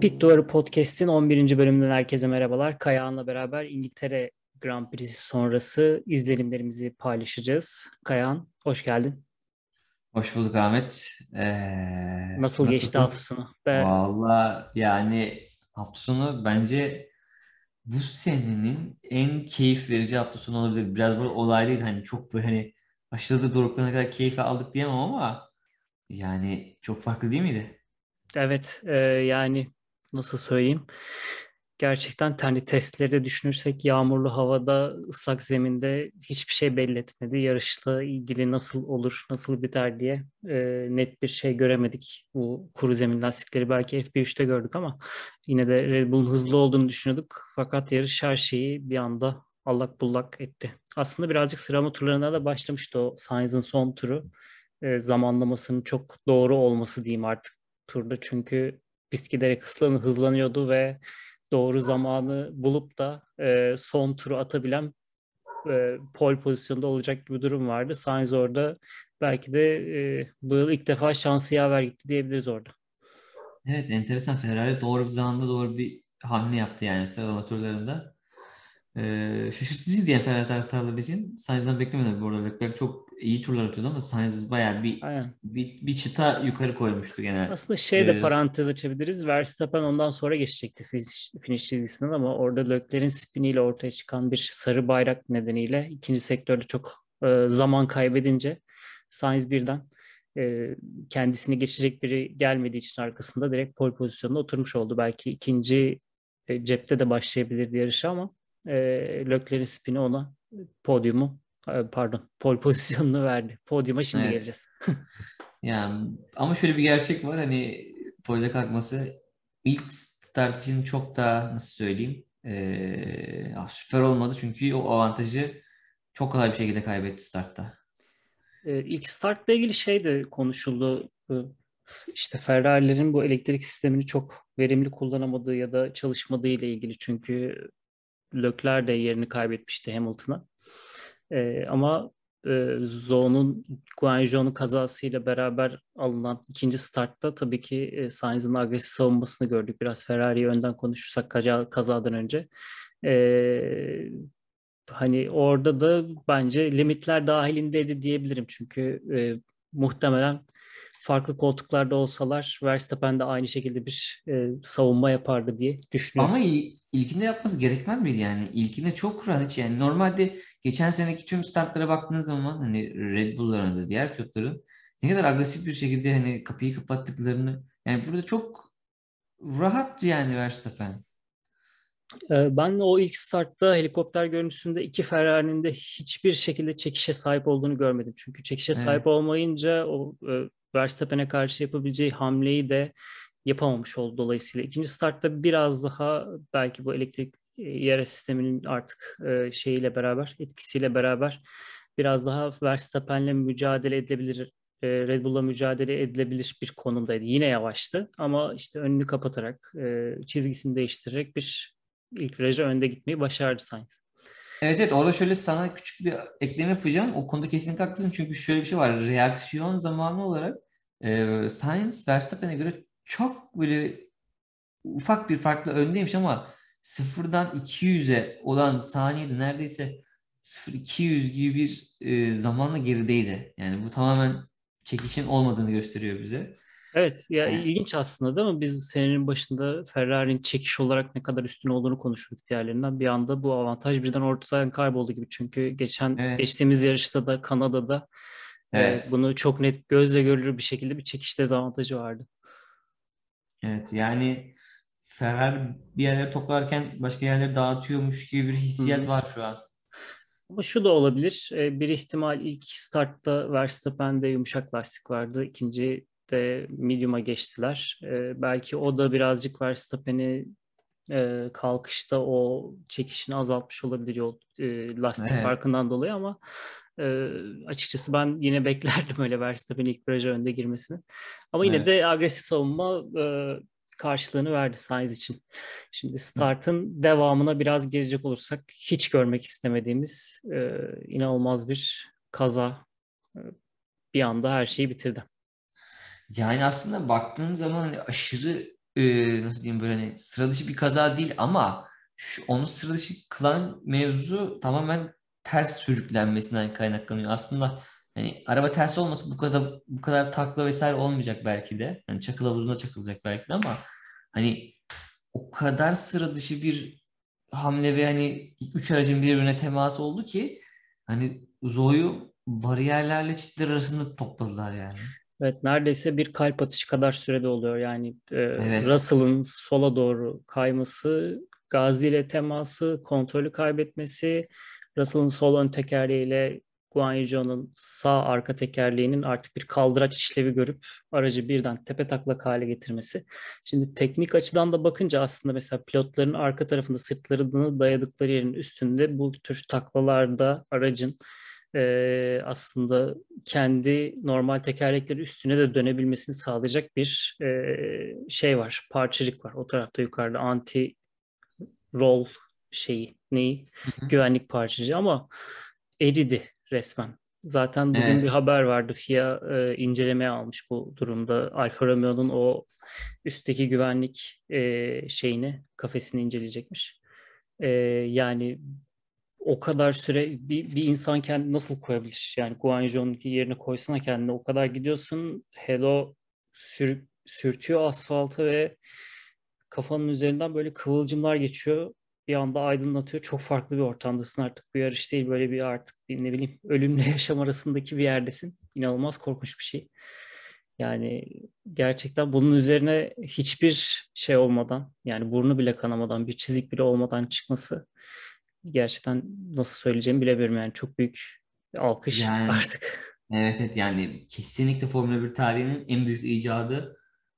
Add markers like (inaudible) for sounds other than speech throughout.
Pit Duvarı Podcast'in 11. bölümünden herkese merhabalar. Kayağan'la beraber İngiltere Grand Prix'si sonrası izlenimlerimizi paylaşacağız. Kayağan, hoş geldin. Hoş bulduk Ahmet. Ee, Nasıl geçti hafta sonu? Ben... Valla yani hafta sonu bence bu senenin en keyif verici hafta sonu olabilir. Biraz böyle olaylıydı hani çok böyle hani aşırı da doruklarına kadar keyif aldık diyemem ama yani çok farklı değil miydi? Evet e, yani nasıl söyleyeyim? Gerçekten hani testleri düşünürsek yağmurlu havada, ıslak zeminde hiçbir şey belli etmedi. Yarışla ilgili nasıl olur, nasıl biter diye e, net bir şey göremedik. Bu kuru zemin lastikleri belki FP3'te gördük ama yine de Red Bull'un hızlı olduğunu düşünüyorduk. Fakat yarış her şeyi bir anda allak bullak etti. Aslında birazcık sıralama turlarına da başlamıştı o Sainz'ın son turu. E, zamanlamasının çok doğru olması diyeyim artık turda. Çünkü pist giderek hızlanı, hızlanıyordu ve doğru zamanı bulup da e, son turu atabilen e, pole pozisyonda olacak gibi bir durum vardı. Sainz orada belki de e, bu yıl ilk defa şansı yaver gitti diyebiliriz orada. Evet enteresan. Ferrari doğru bir zamanda doğru bir hamle yaptı yani sıralama turlarında. Ee, şaşırtıcı diye Ferrari taraftarları için. Sainz'dan beklemedim bu arada. Leclerc çok iyi turlar atıyordu ama Sainz bayağı bir, bir, bir çıta yukarı koymuştu genelde. Aslında şey de ee, parantez açabiliriz. Verstappen ondan sonra geçecekti finish, finish çizgisinden ama orada Leclerc'in spiniyle ortaya çıkan bir sarı bayrak nedeniyle ikinci sektörde çok e, zaman kaybedince Sainz birden e, kendisini geçecek biri gelmediği için arkasında direkt pole pozisyonuna oturmuş oldu. Belki ikinci e, cepte de başlayabilirdi yarışı ama e, Leclerc'in spini ona podyumu pardon pol pozisyonunu verdi. Podyuma şimdi evet. geleceğiz. (laughs) yani ama şöyle bir gerçek var hani polde kalkması ilk start için çok daha nasıl söyleyeyim ee, süper olmadı çünkü o avantajı çok kolay bir şekilde kaybetti startta. Ee, ilk startla ilgili şey de konuşuldu. İşte Ferrari'lerin bu elektrik sistemini çok verimli kullanamadığı ya da çalışmadığı ile ilgili çünkü Lökler de yerini kaybetmişti Hamilton'a. E, ama e, Zhou'nun Guanzhou'nun kazasıyla beraber alınan ikinci startta tabii ki e, Sainz'ın agresif savunmasını gördük. Biraz Ferrari'yi önden konuşursak kaza, kazadan önce. E, hani orada da bence limitler dahilindeydi diyebilirim. Çünkü e, muhtemelen farklı koltuklarda olsalar Verstappen de aynı şekilde bir e, savunma yapardı diye düşünüyorum. Ama ilkinde yapması gerekmez miydi yani? İlkinde çok rahat yani normalde geçen seneki tüm startlara baktığınız zaman hani Red Bull'ların da diğer pilotların ne kadar agresif bir şekilde hani kapıyı kapattıklarını yani burada çok rahat yani Verstappen. E, ben o ilk startta helikopter görüntüsünde iki Ferrari'nin de hiçbir şekilde çekişe sahip olduğunu görmedim. Çünkü çekişe evet. sahip olmayınca o e, Verstappen'e karşı yapabileceği hamleyi de yapamamış oldu dolayısıyla. ikinci startta biraz daha belki bu elektrik yere sisteminin artık e, şeyiyle beraber, etkisiyle beraber biraz daha Verstappen'le mücadele edilebilir, e, Red Bull'la mücadele edilebilir bir konumdaydı. Yine yavaştı ama işte önünü kapatarak, e, çizgisini değiştirerek bir ilk viraja önde gitmeyi başardı Sainz. Evet evet orada şöyle sana küçük bir ekleme yapacağım. O konuda kesinlikle haklısın çünkü şöyle bir şey var. Reaksiyon zamanı olarak e, Science Verstappen'e göre çok böyle ufak bir farkla öndeymiş ama sıfırdan 200'e olan saniyede neredeyse 0-200 gibi bir e, zamanla gerideydi. Yani bu tamamen çekişin olmadığını gösteriyor bize. Evet ya yani. ilginç aslında değil mi? Biz senenin başında Ferrari'nin çekiş olarak ne kadar üstün olduğunu konuşuyorduk diğerlerinden. Bir anda bu avantaj birden ortadan kayboldu gibi. Çünkü geçen evet. geçtiğimiz yarışta da Kanada'da evet. e, bunu çok net gözle görülür bir şekilde bir çekiş dezavantajı vardı. Evet yani Ferrari bir yerleri toplarken başka yerleri dağıtıyormuş gibi bir hissiyat Hı-hı. var şu an. Ama şu da olabilir. Bir ihtimal ilk startta Verstappen'de yumuşak lastik vardı. İkinci de medium'a geçtiler. E, belki o da birazcık Verstappen'i e, kalkışta o çekişini azaltmış olabilir yol e, lastik evet. farkından dolayı ama e, açıkçası ben yine (laughs) beklerdim öyle Verstappen'in ilk viraja önde girmesini. Ama yine evet. de agresif savunma e, karşılığını verdi Sainz için. Şimdi startın devamına biraz gelecek olursak hiç görmek istemediğimiz e, inanılmaz bir kaza e, bir anda her şeyi bitirdi. Yani aslında baktığın zaman hani aşırı e, nasıl diyeyim böyle hani sıra dışı bir kaza değil ama şu, onu sıra dışı kılan mevzu tamamen ters sürüklenmesinden kaynaklanıyor. Aslında hani araba ters olmasa bu kadar bu kadar takla vesaire olmayacak belki de. Hani çakıl havuzunda çakılacak belki de ama hani o kadar sıra dışı bir hamle ve hani üç aracın birbirine teması oldu ki hani Zoe'yu bariyerlerle çitler arasında topladılar yani. Evet neredeyse bir kalp atışı kadar sürede oluyor. Yani e, Evet. Russell'ın sola doğru kayması, Gazi ile teması, kontrolü kaybetmesi, Russell'ın sol ön tekerleğiyle Guan Yu Zhou'nun sağ arka tekerleğinin artık bir kaldıraç işlevi görüp aracı birden tepe taklak hale getirmesi. Şimdi teknik açıdan da bakınca aslında mesela pilotların arka tarafında sırtlarını dayadıkları yerin üstünde bu tür taklalarda aracın e, aslında kendi normal tekerlekleri üstüne de dönebilmesini sağlayacak bir e, şey var, parçacık var. O tarafta yukarıda anti roll şeyi, neyi? Hı hı. Güvenlik parçacığı ama eridi resmen. Zaten bugün Evet. bir haber vardı. FIA e, incelemeye almış bu durumda. Alfa Romeo'nun o üstteki güvenlik e, şeyini, kafesini inceleyecekmiş. E, yani o kadar süre bir, bir insan kendini nasıl koyabilir? Yani Guan Yu Zhou'nunki yerine koysana kendini. O kadar gidiyorsun. Hello sür, sürtüyor asfaltı ve kafanın üzerinden böyle kıvılcımlar geçiyor. Bir anda aydınlatıyor. Çok farklı bir ortamdasın artık. Bir yarış değil böyle bir artık bir ne bileyim ölümle (laughs) yaşam arasındaki bir yerdesin. İnanılmaz korkunç bir şey. Yani gerçekten bunun üzerine hiçbir şey olmadan yani burnu bile kanamadan bir çizik bile olmadan çıkması gerçekten nasıl söyleyeceğimi bilemiyorum yani çok büyük alkış Yani (laughs) artık. evet evet yani kesinlikle Formula 1 tarihinin en büyük icadı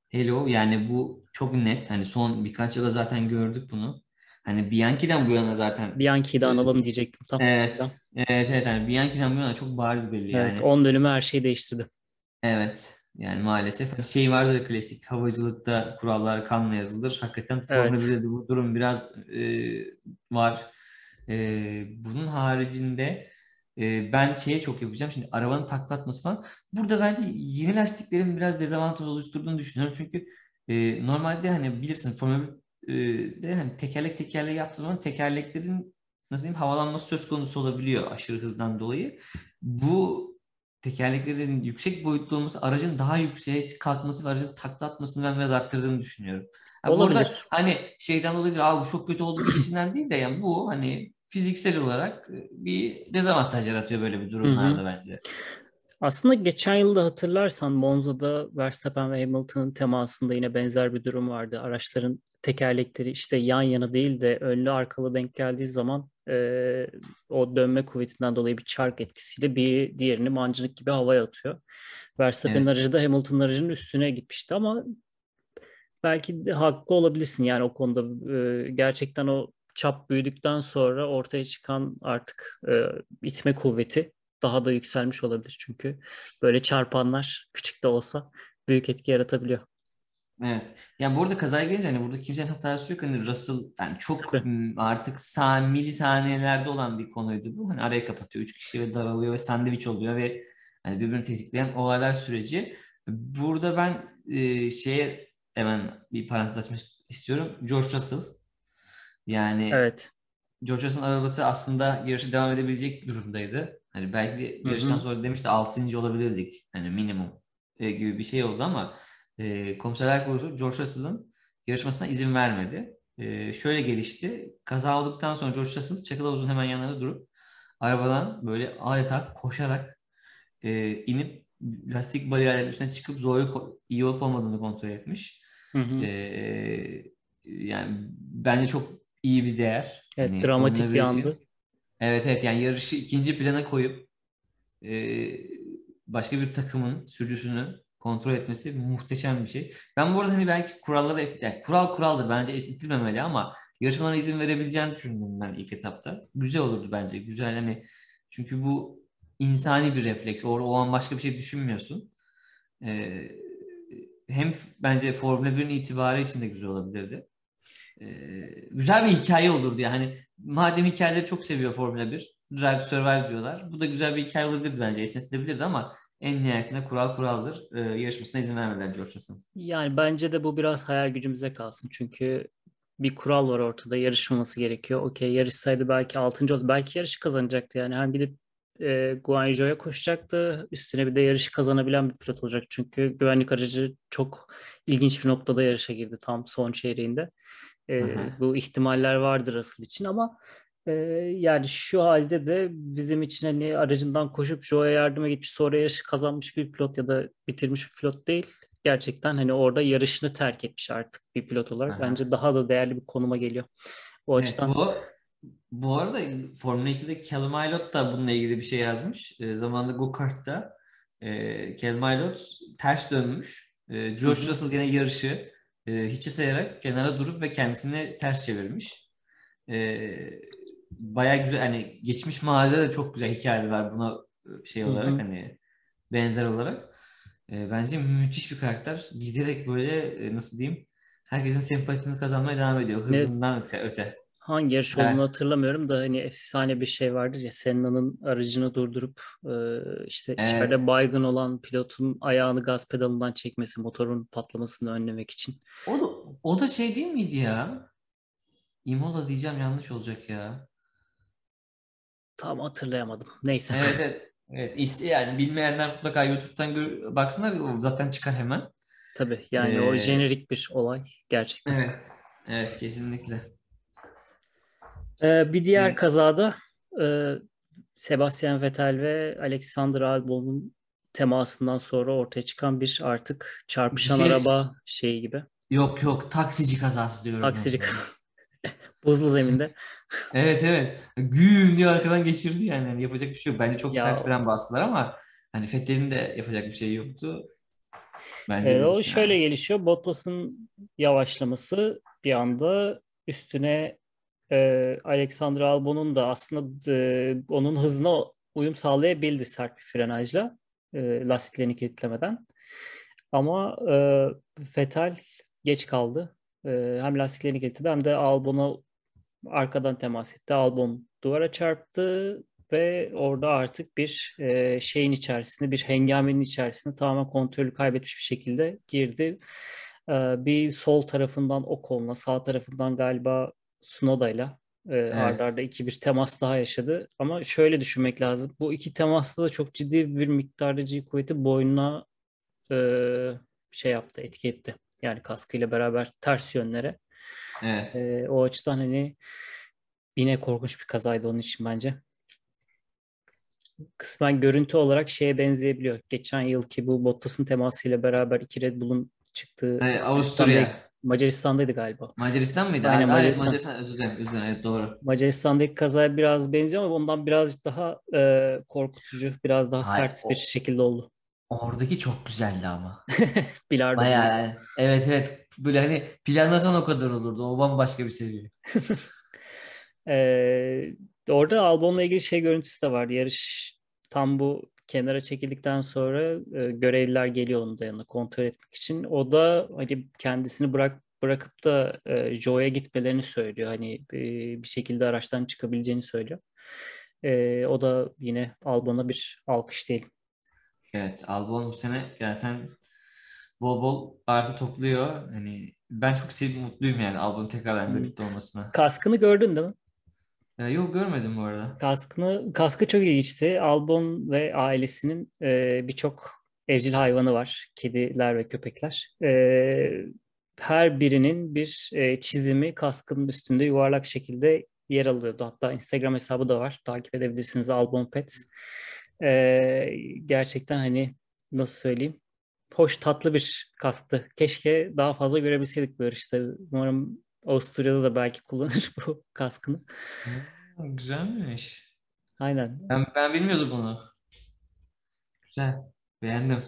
Hello yani bu çok net. Hani son birkaç yılda zaten gördük bunu. Hani Bianchi'den bu yana zaten Bianchi'yi de e, analım diyecektim tam. evet evet evet yani Bianchi'den bu yana çok bariz belli Evet, yani. 10 dönümü her şeyi değiştirdi. Evet. Yani maalesef Hani şey vardır klasik havacılıkta kurallar kanla yazılır. Hakikaten Formula Evet. 1'de de bu durum biraz e, var. E, bunun haricinde e, ben şeye çok yapacağım. Şimdi arabanın taklatması falan. Burada bence yeni lastiklerin biraz dezavantaj oluşturduğunu düşünüyorum. Çünkü e, normalde hani bilirsin Formula 1'de hani tekerlek tekerleği yaptığı zaman tekerleklerin nasıl diyeyim havalanması söz konusu olabiliyor aşırı hızdan dolayı. Bu tekerleklerin yüksek boyutlu olması aracın daha yükseğe kalkması ve aracın takla atmasını ben biraz arttırdığını düşünüyorum. Ha, burada Olabilir. hani şeyden dolayı "Aa, bu çok kötü oldu gibisinden değil de yani bu hani fiziksel olarak e, bir dezavantaj yaratıyor böyle bir durumlarda bence. Aslında geçen yılda hatırlarsan Monza'da Verstappen ve Hamilton'ın temasında yine benzer bir durum vardı. Araçların tekerlekleri işte yan yana değil de önlü arkalı denk geldiği zaman e, o dönme kuvvetinden dolayı bir çark etkisiyle bir diğerini mancınık gibi havaya atıyor. Verstappen'in Evet. aracı da Hamilton'ın aracının üstüne gitmişti ama belki de haklı olabilirsin yani o konuda E, gerçekten o çap büyüdükten sonra ortaya çıkan artık e, itme kuvveti daha da yükselmiş olabilir çünkü böyle çarpanlar küçük de olsa büyük etki yaratabiliyor. Evet. Yani burada kazaya gelince hani burada kimsenin hatası yok. Hani Russell yani çok artık sa milisaniyelerde olan bir konuydu bu. Hani araya kapatıyor. Üç kişi ve daralıyor ve sandviç oluyor ve hani birbirini tetikleyen olaylar süreci. Burada ben e, şeye hemen bir parantez açmak istiyorum. George Russell. Yani Evet. George Russell'ın arabası aslında yarışı devam edebilecek durumdaydı. Hani belki de yarıştan sonra demişti 6. olabilirdik. Hani minimum e, gibi bir şey oldu ama e, komiserler kurulu George Russell'ın yarışmasına izin vermedi. E, şöyle gelişti. Kaza olduktan sonra George Russell çakıl havuzun hemen yanında durup arabadan böyle adeta koşarak e, inip lastik bariyerlerin üstüne çıkıp ko- iyi olup olmadığını kontrol etmiş. Hı hı. E, yani bence çok iyi bir değer. Evet, Hani dramatik bir 1 için. andı. Evet evet yani yarışı ikinci plana koyup e, başka bir takımın sürücüsünü kontrol etmesi muhteşem bir şey. Ben bu arada hani belki kuralları es yani kural kuraldır bence esnetilmemeli ama yarışmalara izin verebileceğini düşündüm ben ilk etapta. Güzel olurdu bence. Güzel hani çünkü bu insani bir refleks. O, o an başka bir şey düşünmüyorsun. E, hem bence Formula 1'in itibarı için de güzel olabilirdi. E, güzel bir hikaye olurdu yani. Madem hikayeleri çok seviyor Formula 1, Drive Survive diyorlar. Bu da güzel bir hikaye olabilirdi bence. Esnetilebilirdi ama en nihayetinde kural kuraldır. E, yarışmasına izin vermediler George. Yani bence de bu biraz hayal gücümüze kalsın. Çünkü bir kural var ortada yarışmaması gerekiyor. Okey yarışsaydı belki 6. oldu. Belki yarışı kazanacaktı yani. Hem gidip e, Guanju'ya koşacaktı. Üstüne bir de yarışı kazanabilen bir pilot olacak. Çünkü güvenlik aracı çok ilginç bir noktada yarışa girdi tam son çeyreğinde. E, bu ihtimaller vardır asıl için ama e, yani şu halde de bizim için hani aracından koşup Joe'ya yardıma gitmiş sonra yarışı kazanmış bir pilot ya da bitirmiş bir pilot değil. Gerçekten hani orada yarışını terk etmiş artık bir pilot olarak. Aha. Bence daha da değerli bir konuma geliyor. O Evet, açıdan bu bu arada Formula 2'de Callum Aylott da bununla ilgili bir şey yazmış. E, zamanında go-kart'ta e, Callum Aylott ters dönmüş. E, George Hı hı. Russell gene yarışı e, hiçe sayarak kenara durup ve kendisini ters çevirmiş. E, bayağı güzel hani geçmiş mazide de çok güzel hikayeler var buna e, şey olarak hani benzer olarak. E, bence müthiş bir karakter. Giderek böyle e, nasıl diyeyim herkesin sempatisini kazanmaya devam ediyor. Hızından öte. öte. Hangi yarış Evet. olduğunu hatırlamıyorum da hani efsane bir şey vardır ya Senna'nın aracını durdurup e, işte içeride Evet. baygın olan pilotun ayağını gaz pedalından çekmesi motorun patlamasını önlemek için. O da, o da şey değil miydi ya? Imola diyeceğim yanlış olacak ya. Tam hatırlayamadım. Neyse. Evet (laughs) evet. Evet, yani bilmeyenler mutlaka YouTube'dan gör, baksınlar o zaten çıkar hemen. Tabii yani o Ee, jenerik bir olay gerçekten. evet. Evet kesinlikle. Ee, bir diğer kazada e, Sebastian Vettel ve Alexander Albon'un temasından sonra ortaya çıkan bir artık bir çarpışan şey araba şeyi gibi. yok yok taksici kazası diyorum Taksici sana. (laughs) buzlu zeminde. (laughs) Evet evet. Güm diye arkadan geçirdi yani. Yani yapacak bir şey yok. Bence çok Ya sert fren bastılar ama hani Vettel'in de yapacak bir şey yoktu. Bence e, o demiştim şöyle yani. gelişiyor. Bottas'ın yavaşlaması bir anda üstüne e, Alexander Albon'un da aslında e, onun hızına uyum sağlayabildi sert bir frenajla e, lastiklerini kilitlemeden. Ama e, Vettel geç kaldı. E, hem lastiklerini kilitledi hem de Albon'a arkadan temas etti. Albon duvara çarptı ve orada artık bir e, şeyin içerisinde, bir hengamenin içerisinde tamamen kontrolü kaybetmiş bir şekilde girdi. E, bir sol tarafından Ocon'la, sağ tarafından galiba Tsunoda'yla e, arda Evet. arda iki bir temas daha yaşadı. Ama şöyle düşünmek lazım. Bu iki temasta da çok ciddi bir miktarda G kuvveti boynuna e, şey yaptı, etki etti. Yani kaskıyla beraber ters yönlere. Evet. E, o açıdan hani yine korkunç bir kazaydı onun için bence. Kısmen görüntü olarak şeye benzeyebiliyor. Geçen yılki bu Bottas'ın temasıyla beraber iki Red Bull'un çıktığı Macaristan'da, Avusturya. Macaristan'daydı galiba. Macaristan mıydı? Aynen evet, Macaristan. Macaristan. Özür dilerim. Özür dilerim. Evet, doğru. Macaristan'daki kazaya biraz benziyor ama ondan birazcık daha e, korkutucu, biraz daha Hayır, sert bir o, şekilde oldu. oradaki çok güzeldi ama. (laughs) Bilardo. Bayağı yani. Evet evet. Böyle hani planlasan o kadar olurdu. O bambaşka bir seviye. Ee, (laughs) orada Albon'la ilgili şey görüntüsü de var. Yarış tam bu kenara çekildikten sonra e, görevliler geliyor onun da yanına kontrol etmek için. O da hani kendisini bırak bırakıp da e, Joe'ya gitmelerini söylüyor. Hani e, bir şekilde araçtan çıkabileceğini söylüyor. E, o da yine Albon'a bir alkış değil. Evet. Albon bu sene zaten bol bol artı topluyor. Hani ben çok sevdim, mutluyum yani Albon'un tekrardan birlikte olmasına. Kaskını gördün değil mi? Yok görmedim bu arada. Kaskını, kaskı çok ilginçti. Albon ve ailesinin e, birçok evcil hayvanı var. Kediler ve köpekler. E, her birinin bir e, çizimi kaskının üstünde yuvarlak şekilde yer alıyordu. Hatta Instagram hesabı da var. Takip edebilirsiniz Albon Pets. E, gerçekten hani nasıl söyleyeyim? Hoş tatlı bir kasktı. Keşke daha fazla görebilseydik bu yarışta. Umarım Avusturya'da da belki kullanır (laughs) bu kaskını. Güzelmiş. Aynen. Ben, ben bilmiyordum bunu. Güzel. Beğendim.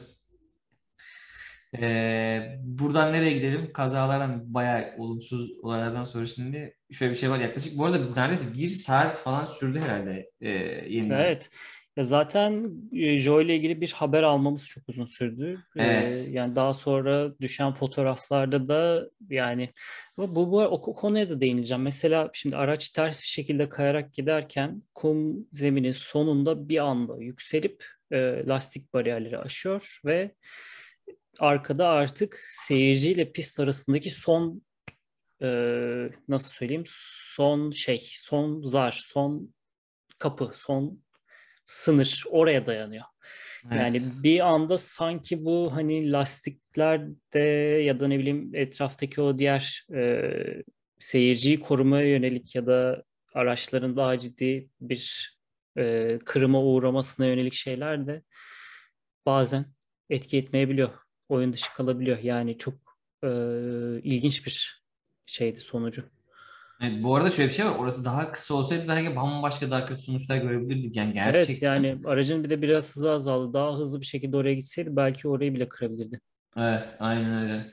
Ee, buradan nereye gidelim? Kazalardan bayağı olumsuz olaylardan sonra şimdi şöyle bir şey var yaklaşık. Bu arada neredeyse bir saat falan sürdü herhalde e, yeniden. Evet. Ya zaten e, Joe ile ilgili bir haber almamız çok uzun sürdü. E, Evet. yani daha sonra düşen fotoğraflarda da yani bu, bu, bu o konuya da değineceğim. Mesela şimdi araç ters bir şekilde kayarak giderken kum zeminin sonunda bir anda yükselip e, lastik bariyerleri aşıyor ve arkada artık seyirciyle pist arasındaki son e, nasıl söyleyeyim son şey son zar son kapı son sınır oraya dayanıyor. Yani Evet. bir anda sanki bu hani lastiklerde ya da ne bileyim etraftaki o diğer e, seyirciyi korumaya yönelik ya da araçların daha ciddi bir e, kırıma uğramasına yönelik şeyler de bazen etki etmeyebiliyor. Oyun dışı kalabiliyor. Yani çok e, ilginç bir şeydi sonucu. Evet, bu arada şöyle bir şey var. Orası daha kısa olsaydı belki bambaşka daha kötü sonuçlar görebilirdik. Yani Evet gerçekten. yani aracın bir de biraz hızı azaldı. Daha hızlı bir şekilde oraya gitseydi belki orayı bile kırabilirdi. Evet, aynen öyle.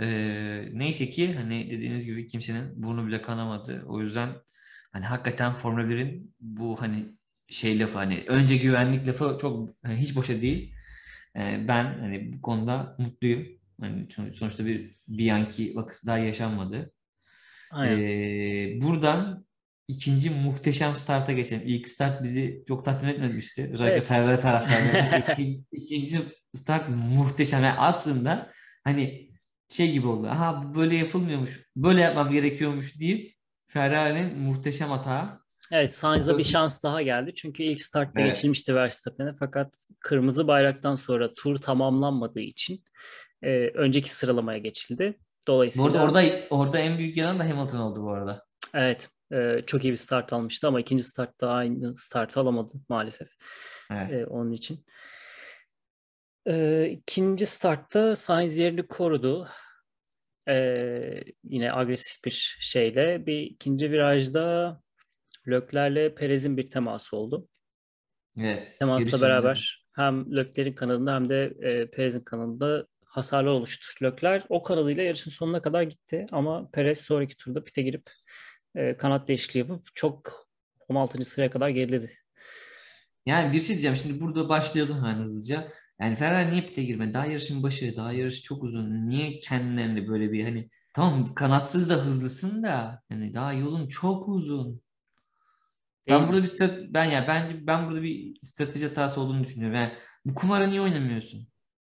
Ee, neyse ki hani dediğimiz gibi kimsenin burnu bile kanamadı. O yüzden hani hakikaten Formula 1'in bu hani şey lafı hani önce güvenlik lafı çok hani hiç boşa değil. Ee, ben hani bu konuda mutluyum. Hani son- sonuçta bir Bianchi vakası daha yaşanmadı. Aynen. Ee, buradan ikinci muhteşem starta geçelim. İlk start bizi çok tatmin etmemişti. Özellikle Evet. Ferrari taraftarları. (laughs) İkinci, ikinci start muhteşem. Yani aslında hani şey gibi oldu. Aha böyle yapılmıyormuş. Böyle yapmam gerekiyormuş deyip Ferrari'nin muhteşem hatağı. Evet, Sainz'a bir şans daha geldi. Çünkü ilk startta Evet. geçilmişti Verstappen'e. Fakat kırmızı bayraktan sonra tur tamamlanmadığı için e, önceki sıralamaya geçildi. Bu Dolayısıyla arada orada, orada en büyük yalan da Hamilton oldu bu arada. evet e, çok iyi bir start almıştı ama ikinci startta aynı start alamadı maalesef. Evet. E, onun için. E, ikinci startta Sainz yerini korudu. E, yine agresif bir şeyle. Bir ikinci virajda Leclerc'le Perez'in bir teması oldu. Evet. Temasla beraber hem Leclerc'in kanadında hem de e, Perez'in kanadında hasarlı oluştu. Leclerc o kanadıyla yarışın sonuna kadar gitti ama Perez sonraki turda pite girip e, kanat değişikliği yapıp çok 16. sıraya kadar geriledi. Yani bir şey diyeceğim. Şimdi burada başlayalım hemen hızlıca. Yani Ferrari niye pite girmedi? Daha yarışın başı, daha yarış çok uzun. Niye kendilerine böyle bir hani tamam kanatsız da hızlısın da hani daha yolun çok uzun. Ben Değil- burada bir strat ben ya bence ben burada bir strateji hatası olduğunu düşünüyorum. Yani bu kumara niye oynamıyorsun?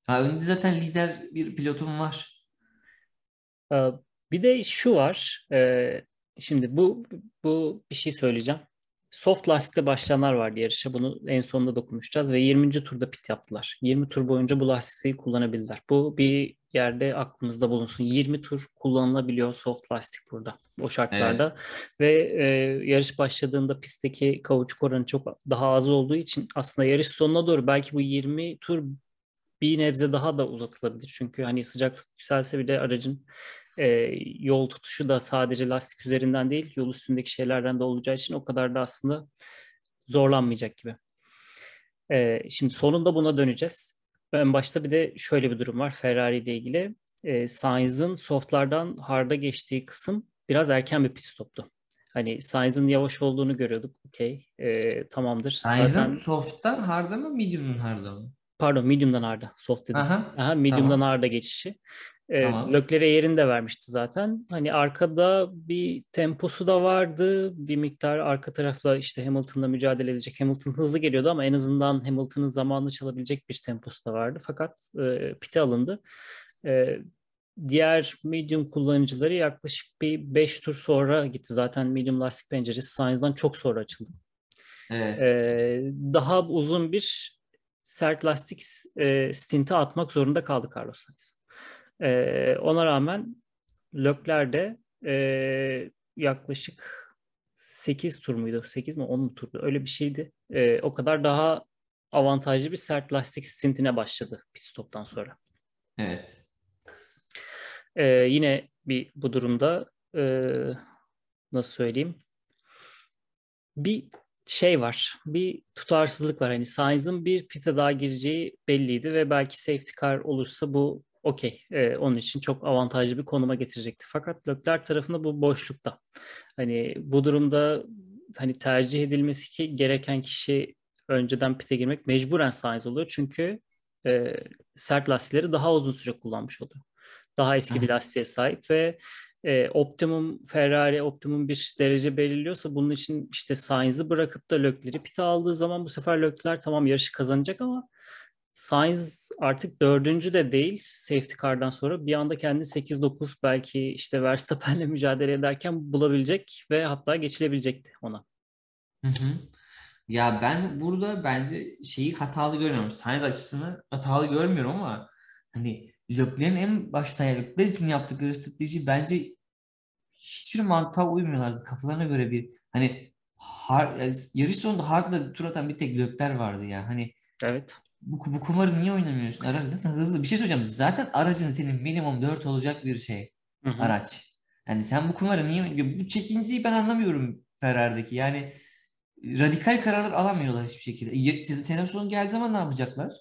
Ha, önünde zaten lider bir pilotun var. Ee, Bir de şu var. e, Şimdi bu bu bir şey söyleyeceğim. Soft lastikle başlayanlar vardı yarışa. Bunu en sonunda da konuşacağız ve 20. turda pit yaptılar. 20 tur boyunca bu lastiği kullanabildiler. Bu bir yerde aklımızda bulunsun. 20 tur kullanılabiliyor soft lastik burada o şartlarda. Ve e, yarış başladığında pistteki kauçuk oranı çok daha az olduğu için aslında yarış sonuna doğru belki bu 20 tur bir nebze daha da uzatılabilir. Çünkü hani sıcaklık yükselse bile aracın e, yol tutuşu da sadece lastik üzerinden değil, yol üstündeki şeylerden de olacağı için o kadar da aslında zorlanmayacak gibi. E, şimdi sonunda buna döneceğiz. En başta bir de şöyle bir durum var Ferrari ile ilgili. E, Sainz'ın softlardan hard'a geçtiği kısım biraz erken bir pit stoptu. Hani Sainz'ın yavaş olduğunu görüyorduk. Okey. E, tamamdır. Sainz'ın Zaten soft'tan hard'a mı medium'un hard'a mı? Pardon medium'dan hard'a. Soft dedim. Aha. Aha, medium'dan Tamam. hard'a geçişi. Ee, Tamam. Leclerc'e yerini de vermişti zaten. Hani arkada bir temposu da vardı. Bir miktar arka tarafla işte Hamilton'la mücadele edecek. Hamilton hızlı geliyordu ama en azından Hamilton'ın zamanını çalabilecek bir temposu da vardı. Fakat e, pite alındı. E, diğer medium kullanıcıları yaklaşık bir 5 tur sonra gitti. Zaten medium lastik penceresi Sainz'dan çok sonra açıldı. Evet. Ee, daha uzun bir sert lastik e, stinti atmak zorunda kaldı Carlos Sainz. Ee, ona rağmen Leclerc de e, yaklaşık 8 tur muydu? 8 mi 10 mu turdu? Öyle bir şeydi. Ee, o kadar daha avantajlı bir sert lastik stintine başladı pit stop'tan sonra. Evet. Ee, yine bir bu durumda e, nasıl söyleyeyim? Bir şey var. Bir tutarsızlık var. Hani Sainz'ın bir pite daha gireceği belliydi ve belki safety car olursa bu okey. Ee, onun için çok avantajlı bir konuma getirecekti. Fakat Leclerc tarafında bu boşlukta. Hani bu durumda hani tercih edilmesi ki gereken kişi önceden pite girmek mecburen Sainz oluyor. Çünkü e, sert lastikleri daha uzun süre kullanmış oluyor. Daha eski bir lastiğe sahip ve e, optimum Ferrari optimum bir derece belirliyorsa bunun için işte Sainz'ı bırakıp da Leclerc'i pite aldığı zaman bu sefer Leclerc tamam yarışı kazanacak ama Sainz artık dördüncü de değil safety car'dan sonra bir anda kendini 8-9 belki işte Verstappen'le (laughs) mücadele ederken bulabilecek ve hatta geçilebilecekti ona. Hı hı. Ya ben burada bence şeyi hatalı görmüyorum. Sainz açısını hatalı görmüyorum ama hani Leclerc'in en başta Leclerc için yaptıkları strateji bence hiçbir mantığa uymuyorlardı. Kafalarına göre bir hani har, yarış sonunda hardla tur atan bir tek Leclerc vardı ya. Hani Evet. bu, bu kumarı niye oynamıyorsun? Araç zaten hızlı. Bir şey söyleyeceğim. Zaten aracın senin minimum 4 olacak bir şey. Hı hı. Araç. Yani sen bu kumarı niye? Bu çekinciyi ben anlamıyorum Ferrari'deki. Yani radikal kararlar alamıyorlar hiçbir şekilde. Sene sonu geldiği zaman ne yapacaklar?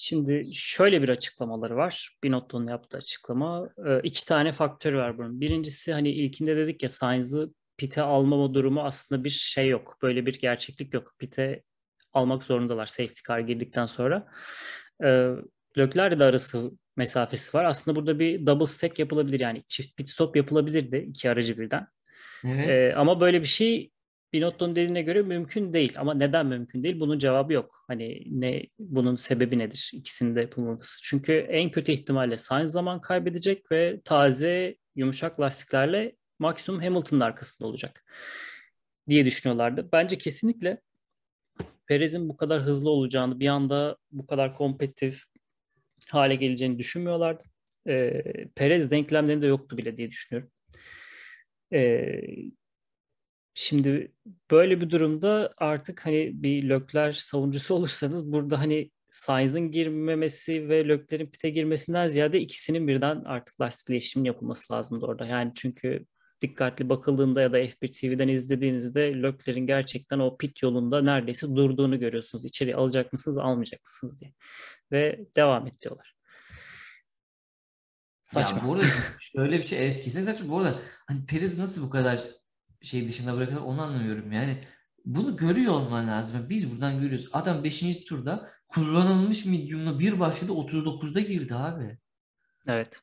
Şimdi şöyle bir açıklamaları var. Binotto'nun yaptığı açıklama. Ee, iki tane faktör var bunun. Birincisi hani ilkinde dedik ya Sainz'ı pite almama durumu aslında bir şey yok. Böyle bir gerçeklik yok. Pite almak zorundalar safety car girdikten sonra. Ee, Leclerc'le de arası mesafesi var. Aslında burada bir double stack yapılabilir. Yani çift pit stop yapılabilirdi iki aracı birden. Evet. Ee, ama böyle bir şey Binotto'nun dediğine göre mümkün değil. Ama neden mümkün değil? Bunun cevabı yok. Hani ne bunun sebebi nedir? İkisinin de yapılması. Çünkü en kötü ihtimalle Sainz zaman kaybedecek ve taze yumuşak lastiklerle maksimum Hamilton'ın arkasında olacak diye düşünüyorlardı. Bence kesinlikle Perez'in bu kadar hızlı olacağını, bir anda bu kadar kompetitif hale geleceğini düşünmüyorlardı. Ee, Perez denklemlerinde yoktu bile diye düşünüyorum. Ee, Şimdi böyle bir durumda artık hani bir Lökler savunucusu (laughs) olursanız burada hani Sainz'ın girmemesi ve Lökler'in pite girmesinden ziyade ikisinin birden artık lastik değişiminin yapılması lazımdı orada. Yani çünkü dikkatli bakıldığında ya da F1 TV'den izlediğinizde Lökler'in gerçekten o pit yolunda neredeyse durduğunu görüyorsunuz. İçeri alacak mısınız, almayacak mısınız diye. Ve devam et diyorlar. Saçma. Ya bu arada (laughs) şöyle bir şey evet kesinlikle saçma. Bu arada hani Perez nasıl bu kadar şey dışında bırakılır onu anlamıyorum. Yani bunu görüyor olman lazım. Biz buradan görüyoruz. Adam 5. turda kullanılmış medium'la bir başladı 39'da girdi abi. Evet.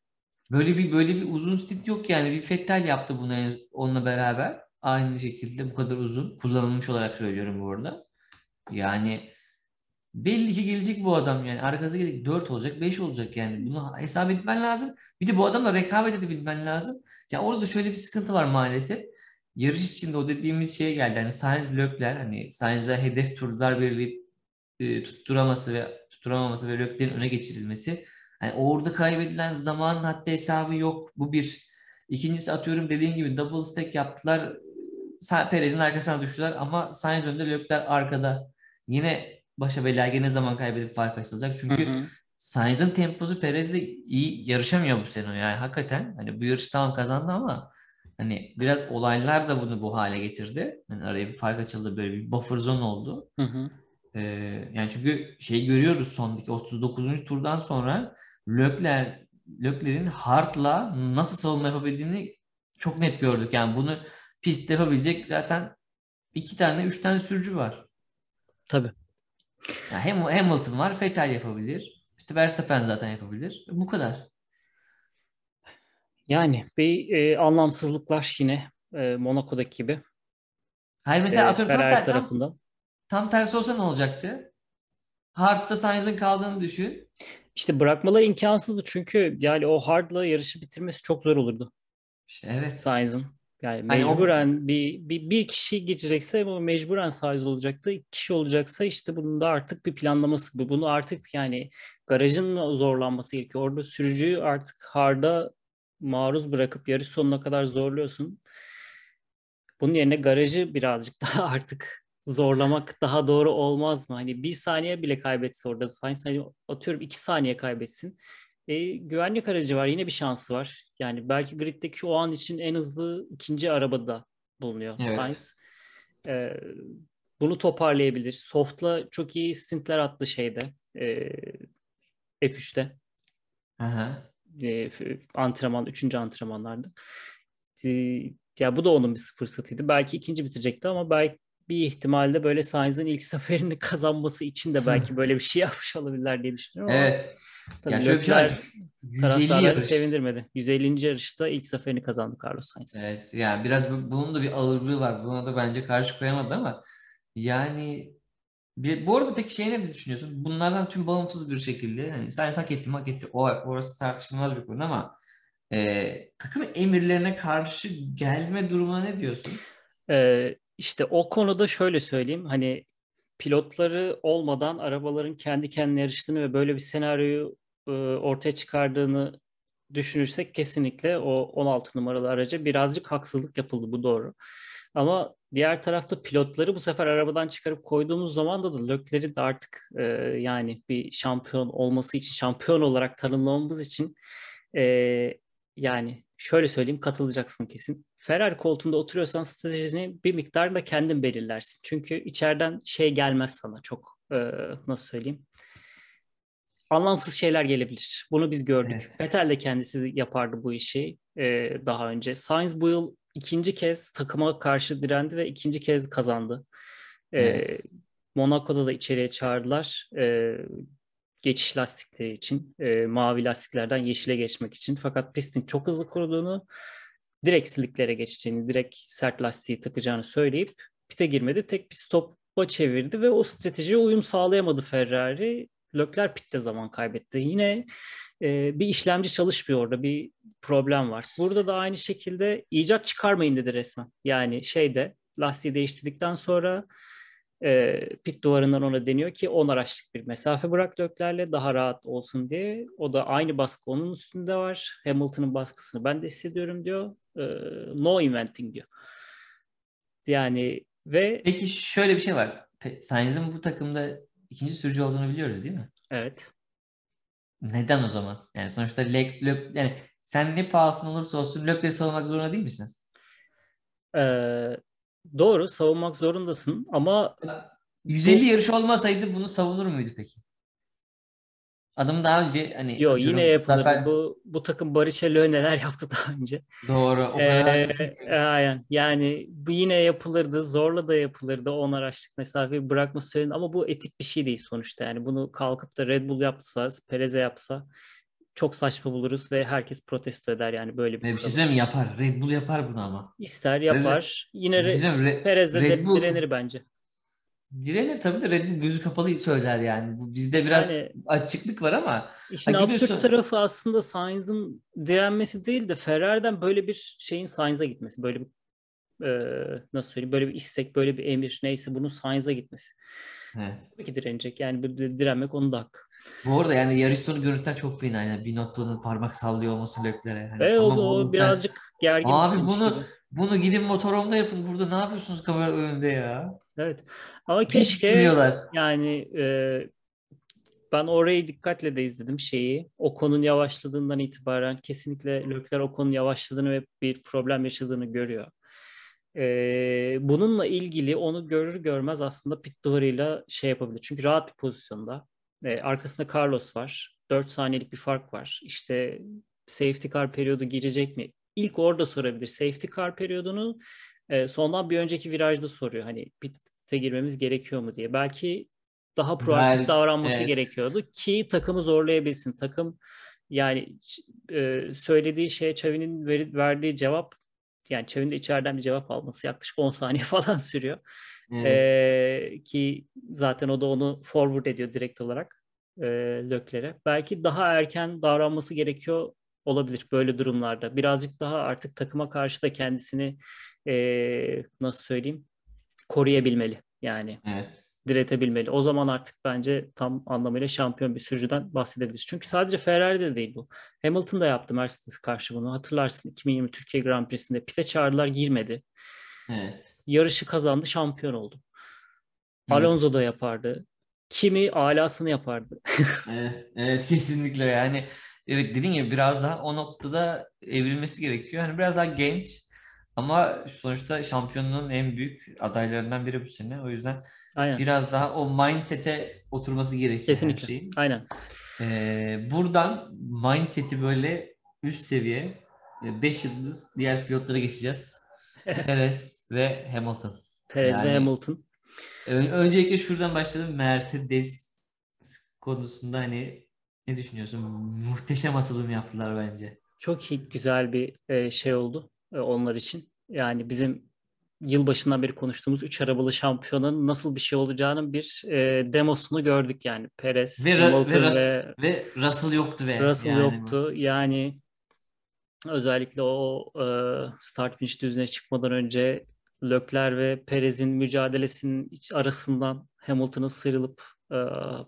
Böyle bir böyle bir uzun stint yok yani. Bir Fettel yaptı bunu onunla beraber. Aynı şekilde bu kadar uzun. Kullanılmış olarak söylüyorum bu arada. Yani belli ki gelecek bu adam yani. Arkasında gelecek 4 olacak 5 olacak yani. Bunu hesap etmen lazım. Bir de bu adamla rekabet edebilmen lazım. Ya orada şöyle bir sıkıntı var maalesef. Yarış içinde o dediğimiz şeye geldi. Hani Sainz Leclerc hani Sainz'e hedef turlar belirleyip e, tutturaması ve tutturamaması ve Leclerc'in öne geçirilmesi. Yani orada kaybedilen zaman haddi hesabı yok. Bu bir. İkincisi atıyorum dediğin gibi double stack yaptılar. Perez'in arkasına düştüler ama Sainz önde Leclerc arkada. Yine başa bela yine zaman kaybedip fark açılacak. Çünkü Hı hı. Sainz'in temposu Perez'le iyi yarışamıyor bu sene yani hakikaten. Hani bu yarış tamam kazandı ama hani biraz olaylar da bunu bu hale getirdi. Hani araya bir fark açıldı böyle bir buffer zone oldu. Hı hı. Ee, yani çünkü şey görüyoruz sondaki 39. turdan sonra Leclerc Leclerc'in hardla nasıl savunma yapabildiğini çok net gördük. Yani bunu pistte yapabilecek zaten iki tane, üç tane sürücü var. Tabii. Yani hem Hamilton var, Vettel yapabilir. İşte Verstappen zaten yapabilir. Bu kadar. Yani bir e, anlamsızlıklar yine e, Monaco'daki gibi Hayır e, mesela atıyorum tam, ter- tam, tarafından. tam tersi olsa ne olacaktı? Hard'da Sainz'in kaldığını düşün. İşte bırakmaları imkansızdı çünkü yani o hardla yarışı bitirmesi çok zor olurdu İşte evet. Sainz'ın. Yani Hani o- mecburen bir, bir, bir kişi girecekse bu mecburen Sainz olacaktı. İki kişi olacaksa işte bunun da artık bir planlaması. bu. Bunu artık yani garajın zorlanması gerekiyor. Orada sürücüyü artık harda maruz bırakıp yarış sonuna kadar zorluyorsun. Bunun yerine garajı birazcık (laughs) daha artık zorlamak daha doğru olmaz mı? Hani bir saniye bile kaybetse orada Sainz hani atıyorum iki saniye kaybetsin. E, güvenlik aracı var. Yine bir şansı var. Yani belki griddeki o an için en hızlı ikinci arabada bulunuyor Evet. Sainz. E, bunu toparlayabilir. Soft'la çok iyi stintler attı şeyde. E, F3'te. Aha. E, antrenman, üçüncü antrenmanlarda. E, ya bu da onun bir fırsatıydı. Belki ikinci bitirecekti ama belki bir ihtimalle böyle Sainz'in ilk (laughs) seferini kazanması için de belki böyle bir şey (laughs) yapmış olabilirler diye düşünüyorum ama Evet. tabii Ya şöyle bir şey. 150 taraftarları yarış. sevindirmedi. 150. yarışta ilk seferini kazandı Carlos Sainz. Evet. Yani biraz bu- bunun da bir ağırlığı var. Buna da bence karşı koyamadı ama yani bir, bu arada peki şey ne düşünüyorsun? Bunlardan tüm bağımsız bir şekilde hani Sainz hak etti hak etti. O, orası tartışılmaz bir konu ama e, takım emirlerine karşı gelme durumuna ne diyorsun? Ee, işte o konuda şöyle söyleyeyim. Hani pilotları olmadan arabaların kendi kendine yarıştığını ve böyle bir senaryoyu e, ortaya çıkardığını düşünürsek kesinlikle o 16 numaralı araca birazcık haksızlık yapıldı. Bu doğru. Ama diğer tarafta pilotları bu sefer arabadan çıkarıp koyduğumuz zaman da da Leclerc'i de artık e, yani bir şampiyon olması için, şampiyon olarak tanımlamamız için e, yani şöyle söyleyeyim katılacaksın kesin. Ferrari koltuğunda oturuyorsan stratejini bir miktar da kendin belirlersin. Çünkü içeriden şey gelmez sana çok e, nasıl söyleyeyim anlamsız şeyler gelebilir. Bunu biz gördük. Evet. Vettel de kendisi yapardı bu işi e, daha önce. Sainz bu yıl ikinci kez takıma karşı direndi ve ikinci kez kazandı. E, Evet. Monaco'da da içeriye çağırdılar. E, geçiş lastikleri için. e, mavi lastiklerden yeşile geçmek için. Fakat pistin çok hızlı kuruduğunu, direkt siliklere geçeceğini, direkt sert lastiği takacağını söyleyip pite girmedi. Tek pit stopa çevirdi ve o stratejiye uyum sağlayamadı Ferrari. Leclerc pitte zaman kaybetti. Yine e, bir işlemci çalışmıyor orada. Bir problem var. Burada da aynı şekilde icat çıkarmayın dedi resmen. Yani şeyde lastiği değiştirdikten sonra e, pit duvarından ona deniyor ki 10 araçlık bir mesafe bırak Leclerc'le daha rahat olsun diye. O da aynı baskı onun üstünde var. Hamilton'ın baskısını ben de hissediyorum diyor. E, no inventing diyor. Yani ve Peki şöyle bir şey var. Sainz'in bu takımda ikinci sürücü olduğunu biliyoruz değil mi? evet Neden o zaman? Yani sonuçta Lek, Lök- yani sen ne pahasına olursa olsun Leclerc'i savunmak zorunda değil misin? e, doğru savunmak zorundasın ama 150 yarış olmasaydı bunu savunur muydu peki? Adam daha önce hani yo atıyorum, yine yapılırdı. zafer- Bu bu takım Barrichello neler (laughs) yaptı daha önce. Doğru. O Ee, kadar aynen. Yani bu yine yapılırdı. Zorla da yapılırdı. 10 araçlık mesafeyi bırakması söylendi. Ama bu etik bir şey değil sonuçta. Yani bunu kalkıp da Red Bull yapsa, Perez'e yapsa çok saçma buluruz ve herkes protesto eder yani böyle bir Ve bir şey söyleyeyim? Yapar. Red Bull yapar bunu ama. İster yapar. Yine Bir şey Re- söyleyeyim mi? Re- Perez de Red Bull direnir bence. Direnir tabii de Red Bull gözü kapalı söyler yani. Bu bizde biraz Yani açıklık var ama işin Ha, absürt tarafı aslında Sainz'ın direnmesi değil de Ferrari'den böyle bir şeyin Sainz'a gitmesi. Böyle bir e, nasıl söyleyeyim böyle bir istek, böyle bir emir neyse bunun Sainz'a gitmesi. evet. Tabii ki direnecek. Yani bir de direnmek onun da hakkı. Bu arada yani yarış sonu görüntüler çok fena. Yani Binotto'nun parmak sallıyor olması Leclerc'e. Hani o, tamam o sen- birazcık gergin bir Abi bunu gibi. bunu gidin motorhomda yapın. Burada ne yapıyorsunuz kamera önünde ya? Evet. Ama Hiç keşke bilmiyorlar. yani e, ben orayı dikkatle de izledim şeyi. Ocon'un yavaşladığından itibaren kesinlikle Leclerc Ocon'un yavaşladığını ve bir problem yaşadığını görüyor. E, bununla ilgili onu görür görmez aslında pit duvarıyla şey yapabilir. Çünkü rahat bir pozisyonda. E, arkasında Carlos var. 4 saniyelik bir fark var. İşte safety car periyodu girecek mi? İlk orada sorabilir. Safety car periyodunu e, sondan bir önceki virajda soruyor. Hani pit'e girmemiz gerekiyor mu diye. Belki daha proaktif Gayet- davranması evet. gerekiyordu ki takımı zorlayabilsin. Takım yani e, söylediği şeye Xavi'nin veri- verdiği cevap yani Xavi'nin de içeriden bir cevap alması yaklaşık 10 saniye (laughs) falan sürüyor. Evet. Ee, ki zaten o da onu forward ediyor direkt olarak e, Leclerc'e. Belki daha erken davranması gerekiyor olabilir böyle durumlarda. Birazcık daha artık takıma karşı da kendisini e, nasıl söyleyeyim koruyabilmeli. Yani evet. diretebilmeli. O zaman artık bence tam anlamıyla şampiyon bir sürücüden bahsedebiliriz. Çünkü sadece Ferrari'de de değil bu. Hamilton da yaptı Mercedes'e karşı bunu. Hatırlarsın 2020 Türkiye Grand Prix'sinde pite çağırdılar girmedi. Evet. Yarışı kazandı şampiyon oldu. Evet. Alonso da yapardı. Kimi alasını yapardı. (laughs) Evet, evet kesinlikle yani evet dediğin gibi biraz daha o noktada evrilmesi gerekiyor. Hani biraz daha genç ama sonuçta şampiyonluğun en büyük adaylarından biri bu sene. O yüzden Aynen. biraz daha o mindset'e oturması gerekiyor her Kesinlikle. şeyin. Aynen. Ee, buradan mindset'i böyle üst seviye 5 yıldız diğer pilotlara geçeceğiz. (laughs) Perez ve Hamilton. Perez ve Yani Hamilton. Ön- Öncelikle şuradan başlayalım. Mercedes konusunda hani ne düşünüyorsun? Muhteşem atılım yaptılar bence. Çok iyi, güzel bir e, şey oldu e, onlar için. Yani bizim yılbaşından beri konuştuğumuz üç arabalı şampiyonanın nasıl bir şey olacağının bir e, demosunu gördük yani. Perez, Ve, Ra- ve, Hamilton Rus- ve ve Russell yoktu ve Russell yani yoktu. Yani özellikle o e, start finish düzüne çıkmadan önce Leclerc ve Perez'in mücadelesinin arasından Hamilton'ın sıyrılıp e,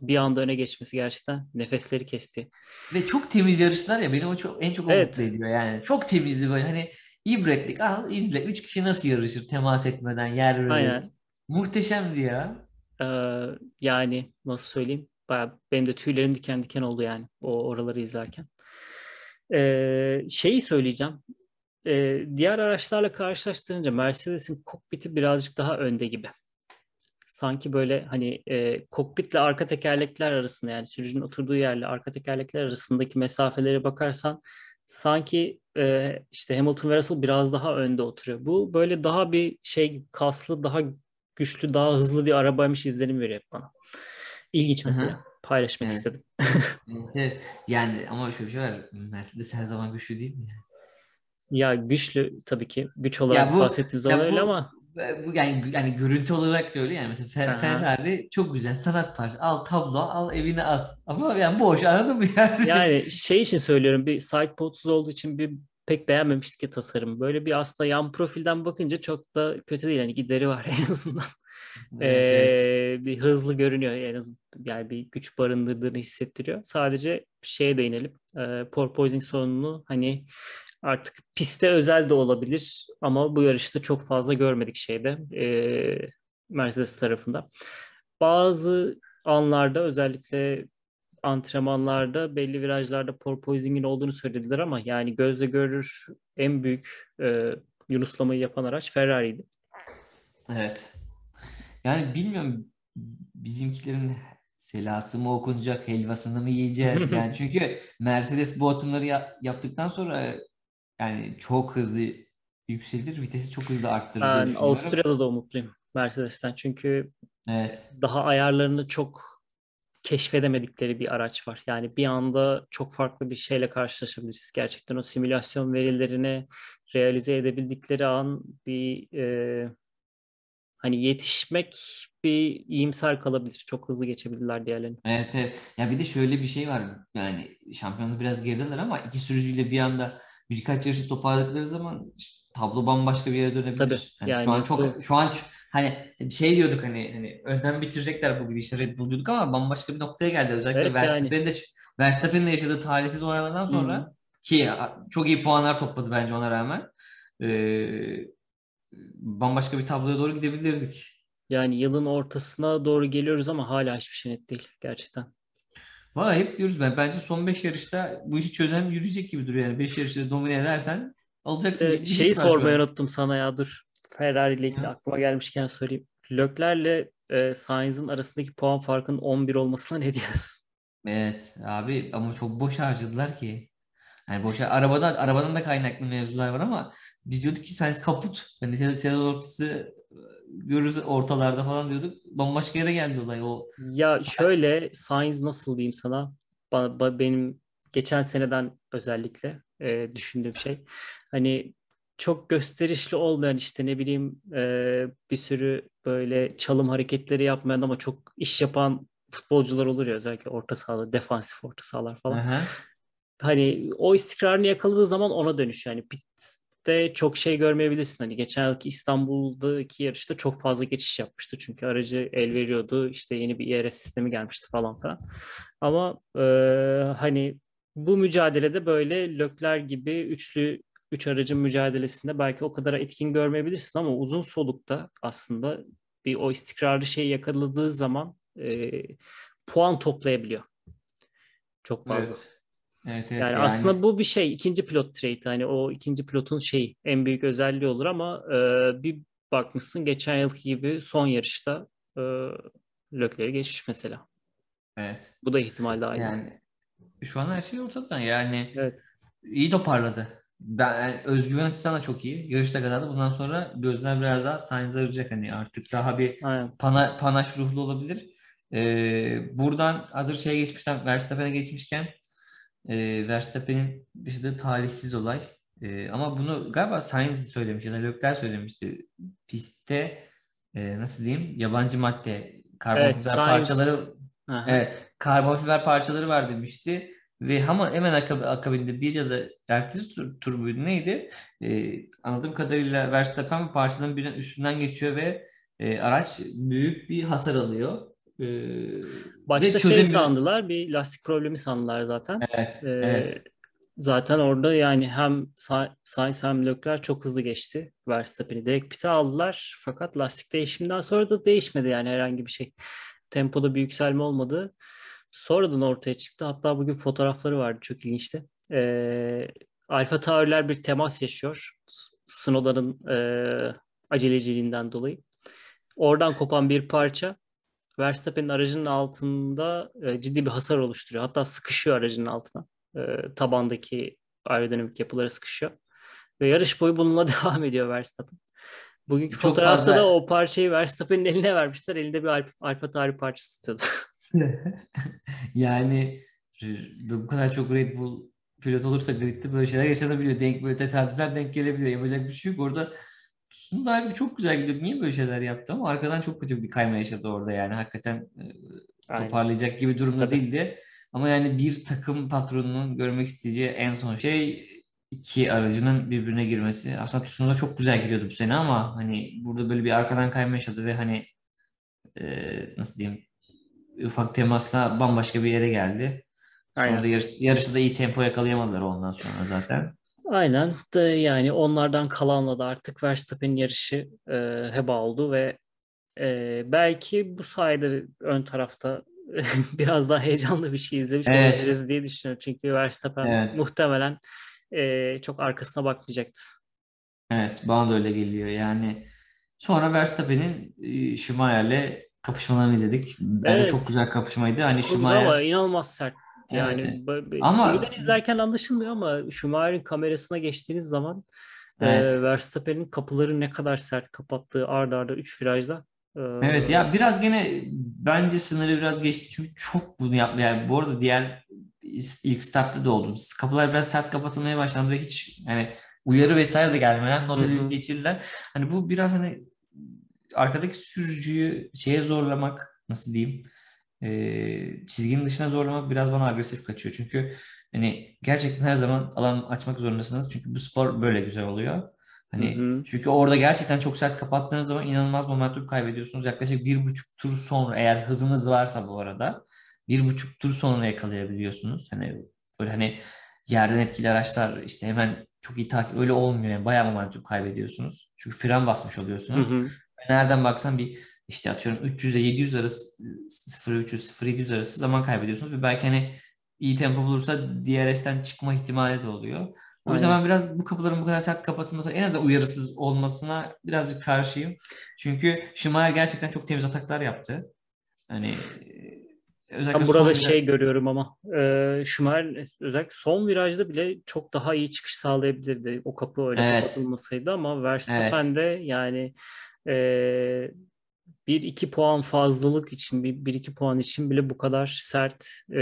bir anda öne geçmesi gerçekten nefesleri kesti. ve çok temiz yarışlar ya beni o çok en çok Evet. mutlu ediyor yani. Çok temizdi böyle hani ibretlik al izle. Üç kişi nasıl yarışır temas etmeden yer vererek. Aynen. Muhteşemdi ya. E, yani nasıl söyleyeyim? Bayağı benim de tüylerim diken diken oldu yani o oraları izlerken. E, şeyi söyleyeceğim. E, diğer araçlarla karşılaştırınca Mercedes'in kokpiti birazcık daha önde gibi. Sanki böyle hani e, kokpitle arka tekerlekler arasında yani sürücünün oturduğu yerle arka tekerlekler arasındaki mesafelere bakarsan sanki e, işte Hamilton ve Russell biraz daha önde oturuyor. Bu böyle daha bir şey kaslı, daha güçlü, daha hızlı bir arabaymış izlenim veriyor bana. İlginç mesela. Paylaşmak Evet. istedim. (laughs) Evet. Yani ama şöyle bir şey var. Mercedes her zaman güçlü değil mi? Ya güçlü tabii ki. Güç olarak Ya bu bahsettiğim zaman öyle ama bu yani yani görüntü olarak da öyle yani mesela Fer-. Ferrari çok güzel sanat parçası. Al tablo, al evine as. Ama yani boş anladın mı yani? Yani şey için söylüyorum bir side podsuz olduğu için bir pek beğenmemiştik ya tasarım. Böyle bir aslında yan profilden bakınca çok da kötü değil. Yani gideri var en azından. (laughs) Evet, evet. Ee, bir hızlı görünüyor en azından. Yani bir güç barındırdığını hissettiriyor. Sadece şeye değinelim. Ee, porpoising sorununu hani artık piste özel de olabilir ama bu yarışta çok fazla görmedik şeyde ee, Mercedes tarafında. Bazı anlarda özellikle antrenmanlarda belli virajlarda porpoising'in olduğunu söylediler ama yani gözle görür en büyük e, yunuslamayı yapan araç Ferrari'ydi. Evet. Yani bilmiyorum bizimkilerin selası mı okunacak, helvasını mı yiyeceğiz? (laughs) Yani çünkü Mercedes bu atımları ya- yaptıktan sonra yani çok hızlı yükselir, vitesi çok hızlı arttırır Ben. Avusturya'da da umutluyum Mercedes'ten çünkü Evet. daha ayarlarını çok keşfedemedikleri bir araç var. Yani bir anda çok farklı bir şeyle karşılaşabiliriz. Gerçekten o simülasyon verilerini realize edebildikleri an bir e, hani yetişmek bir iyimser kalabilir. Çok hızlı geçebilirler diğerlerini. Evet, evet. Ya bir de şöyle bir şey var. Yani şampiyonluk biraz gerideler ama iki sürücüyle bir anda birkaç yarışı toparladıkları zaman tablo bambaşka bir yere dönebilir. Tabii, Yani şu yani an çok bu- şu an hani şey diyorduk hani hani önden bitirecekler bu gibi işte Red Bull diyorduk ama bambaşka bir noktaya geldi. Özellikle Evet, yani. Verstappen'in de Verstappen'in de yaşadığı talihsiz olaylardan sonra Hı. ki çok iyi puanlar topladı bence ona rağmen. Ee, bambaşka bir tabloya doğru gidebilirdik. Yani yılın ortasına doğru geliyoruz ama hala hiçbir şey net değil gerçekten. Valla hep diyoruz ben. Bence son 5 yarışta bu işi çözen yürüyecek gibi duruyor. Yani 5 yarışta domine edersen alacaksın Ee, şeyi sormayı unuttum sana ya dur. Ferrari ile ilgili Hı. aklıma gelmişken söyleyeyim. Leclerc'le e, Sainz'in arasındaki puan farkının 11 olmasına ne diyorsun? Evet abi ama çok boş harcadılar ki. Yani boşa arabadan arabadan da kaynaklı mevzular var ama biz diyorduk ki Sainz kaput. Hani sezon ortası görürüz ortalarda falan diyorduk. Bambaşka yere geldi olay. O Ya şöyle Sainz nasıl diyeyim sana? Ba- ba- benim geçen seneden özellikle e, düşündüğüm şey. Hani çok gösterişli olmayan işte ne bileyim e, bir sürü böyle çalım hareketleri yapmayan ama çok iş yapan futbolcular olur ya özellikle orta sahada, defansif orta sahalar falan. Aha. Hani o istikrarını yakaladığı zaman ona dönüş yani pitte çok şey görmeyebilirsin. Hani geçen yılki İstanbul'daki yarışta çok fazla geçiş yapmıştı. Çünkü aracı el veriyordu. İşte yeni bir ERS sistemi gelmişti falan filan. Ama e, hani bu mücadelede böyle Lökler gibi üçlü üç aracın mücadelesinde belki o kadar etkin görmeyebilirsin ama uzun solukta aslında bir o istikrarlı şeyi yakaladığı zaman e, puan toplayabiliyor. Çok fazla. Evet. Evet, evet Yani, yani. aslında bu bir şey ikinci pilot trait hani o ikinci pilotun şeyi en büyük özelliği olur ama e, bir bakmışsın geçen yılki gibi son yarışta e, Leclerc'i geçmiş mesela. Evet. Bu da ihtimal dahil. Yani şu an her şey ortada. Yani Evet. iyi toparladı. ben yani özgüven açısından da çok iyi. Yarışta kazandı. Bundan sonra gözler biraz daha Sainz'e arayacak. Hani artık daha bir Aynen. pana, panaş ruhlu olabilir. Ee, buradan hazır şeye geçmişten Verstappen'e geçmişken e, Verstappen'in yaşadığı talihsiz olay. E, ama bunu galiba Sainz söylemiş ya da Leclerc söylemişti. Pistte e, nasıl diyeyim yabancı madde karbon Evet, parçaları Aha. evet, karbon fiber parçaları var demişti. Ve ama hemen akab- akabinde bir ya da ertesi tur, tur muydu neydi? E, anladığım kadarıyla Verstappen parçaların birinin üstünden geçiyor ve e, araç büyük bir hasar alıyor. E, Başta şey sandılar, bir lastik problemi sandılar zaten. Evet, Ee, evet. Zaten orada yani hem Sa- Sainz hem Leclerc çok hızlı geçti Verstappen'i. Direkt pite aldılar fakat lastik değişiminden sonra da değişmedi yani herhangi bir şey. Tempoda bir yükselme olmadı. Sonradan ortaya çıktı. Hatta bugün fotoğrafları vardı çok ilginçti. Ee, Alfa Tauri'ler bir temas yaşıyor. S- Snowda'nın e, aceleciliğinden dolayı. Oradan kopan bir parça Verstappen'in aracının altında e, ciddi bir hasar oluşturuyor. Hatta sıkışıyor aracının altına. E, tabandaki aerodinamik yapıları sıkışıyor. Ve yarış boyu bununla (laughs) devam ediyor Verstappen. Bugünkü Çok fotoğrafta fazla- da o parçayı Verstappen'in eline vermişler. Elinde bir Alfa, Alfa Tauri parçası tutuyordu. (laughs) (laughs) Yani bu kadar çok Red Bull pilot olursa gridde böyle şeyler yaşanabiliyor. Denk böyle tesadüfler denk gelebiliyor. Yapacak bir şey yok. Orada Tsunoda abi çok güzel gidiyor. Niye böyle şeyler yaptı ama arkadan çok kötü bir kayma yaşadı orada yani. Hakikaten e, Aynen. toparlayacak gibi durumda Tabii. değildi. Ama yani bir takım patronunun görmek isteyeceği en son şey iki aracının birbirine girmesi. Aslında Tsunoda çok güzel gidiyordu bu sene ama hani burada böyle bir arkadan kayma yaşadı ve hani e, nasıl diyeyim ufak temasla bambaşka bir yere geldi. Sonra Aynen. da yarış, yarışta da iyi tempo yakalayamadılar ondan sonra zaten. Aynen. De yani onlardan kalanla da artık Verstappen'in yarışı e, heba oldu ve e, belki bu sayede ön tarafta (laughs) biraz daha heyecanlı bir şey izlemiş Evet. olabiliriz diye düşünüyorum. Çünkü Verstappen Evet. muhtemelen e, çok arkasına bakmayacaktı. Evet, bana da öyle geliyor. Yani sonra Verstappen'in e, Schumacher'le kapışmalarını izledik. Bence Evet. çok güzel kapışmaydı. Hani güzel ama Schumacher inanılmaz sert. Yani Evet. Ama- TV'den izlerken anlaşılmıyor ama Schumacher'in kamerasına geçtiğiniz zaman e, Evet. Verstappen'in kapıları ne kadar sert kapattığı ard arda 3 virajda. e, Evet ya biraz gene bence sınırı biraz geçti çünkü çok bunu yapmıyor. Yani bu arada diğer ilk startta da oldu. Kapılar biraz sert kapatılmaya başlandı ve hiç yani uyarı vesaire de gelmeden not edilip geçirdiler. Hani bu biraz hani arkadaki sürücüyü şeye zorlamak nasıl diyeyim e, çizginin dışına zorlamak biraz bana agresif kaçıyor. Çünkü hani gerçekten her zaman alan açmak zorundasınız. Çünkü bu spor böyle güzel oluyor. Hani Hı hı. çünkü orada gerçekten çok sert kapattığınız zaman inanılmaz momentum kaybediyorsunuz. Yaklaşık bir buçuk tur sonra eğer hızınız varsa bu arada bir buçuk tur sonra yakalayabiliyorsunuz. Hani böyle hani yerden etkili araçlar işte hemen çok iyi takip öyle olmuyor. Yani bayağı momentum kaybediyorsunuz. Çünkü fren basmış Hı oluyorsunuz. hı. Nereden baksan bir işte atıyorum 300 ile 700 arası 0-300 0-700 arası zaman kaybediyorsunuz ve belki hani iyi tempo bulursa DRS'ten çıkma ihtimali de oluyor. O yüzden ben biraz bu kapıların bu kadar sert kapatılması en azından uyarısız olmasına birazcık karşıyım. Çünkü Schumacher gerçekten çok temiz ataklar yaptı. Hani e, özellikle Ben burada şey görüyorum ama e, Schumacher özellikle son virajda bile çok daha iyi çıkış sağlayabilirdi. O kapı öyle Evet. kapatılmasaydı ama Verstappen de yani e, bir iki puan fazlalık için bir, bir iki puan için bile bu kadar sert e,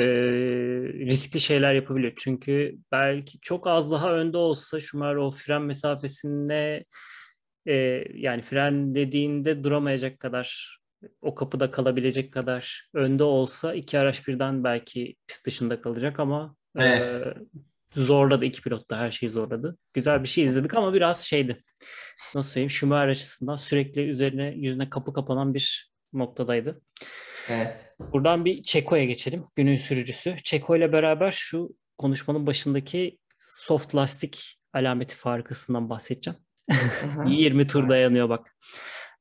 riskli şeyler yapabiliyor. Çünkü belki çok az daha önde olsa Schumacher o fren mesafesinde e, yani fren dediğinde duramayacak kadar o kapıda kalabilecek kadar önde olsa iki araç birden belki pist dışında kalacak ama e, Evet. Zorladı iki pilot da her şeyi zorladı. Güzel bir şey izledik ama biraz şeydi. Nasıl söyleyeyim? Schumacher açısından sürekli üzerine yüzüne kapı kapanan bir noktadaydı. Evet. Buradan bir Çeko'ya geçelim. Günün sürücüsü. Çeko ile beraber şu konuşmanın başındaki soft lastik alameti farkasından bahsedeceğim. 20 (laughs) tur dayanıyor bak.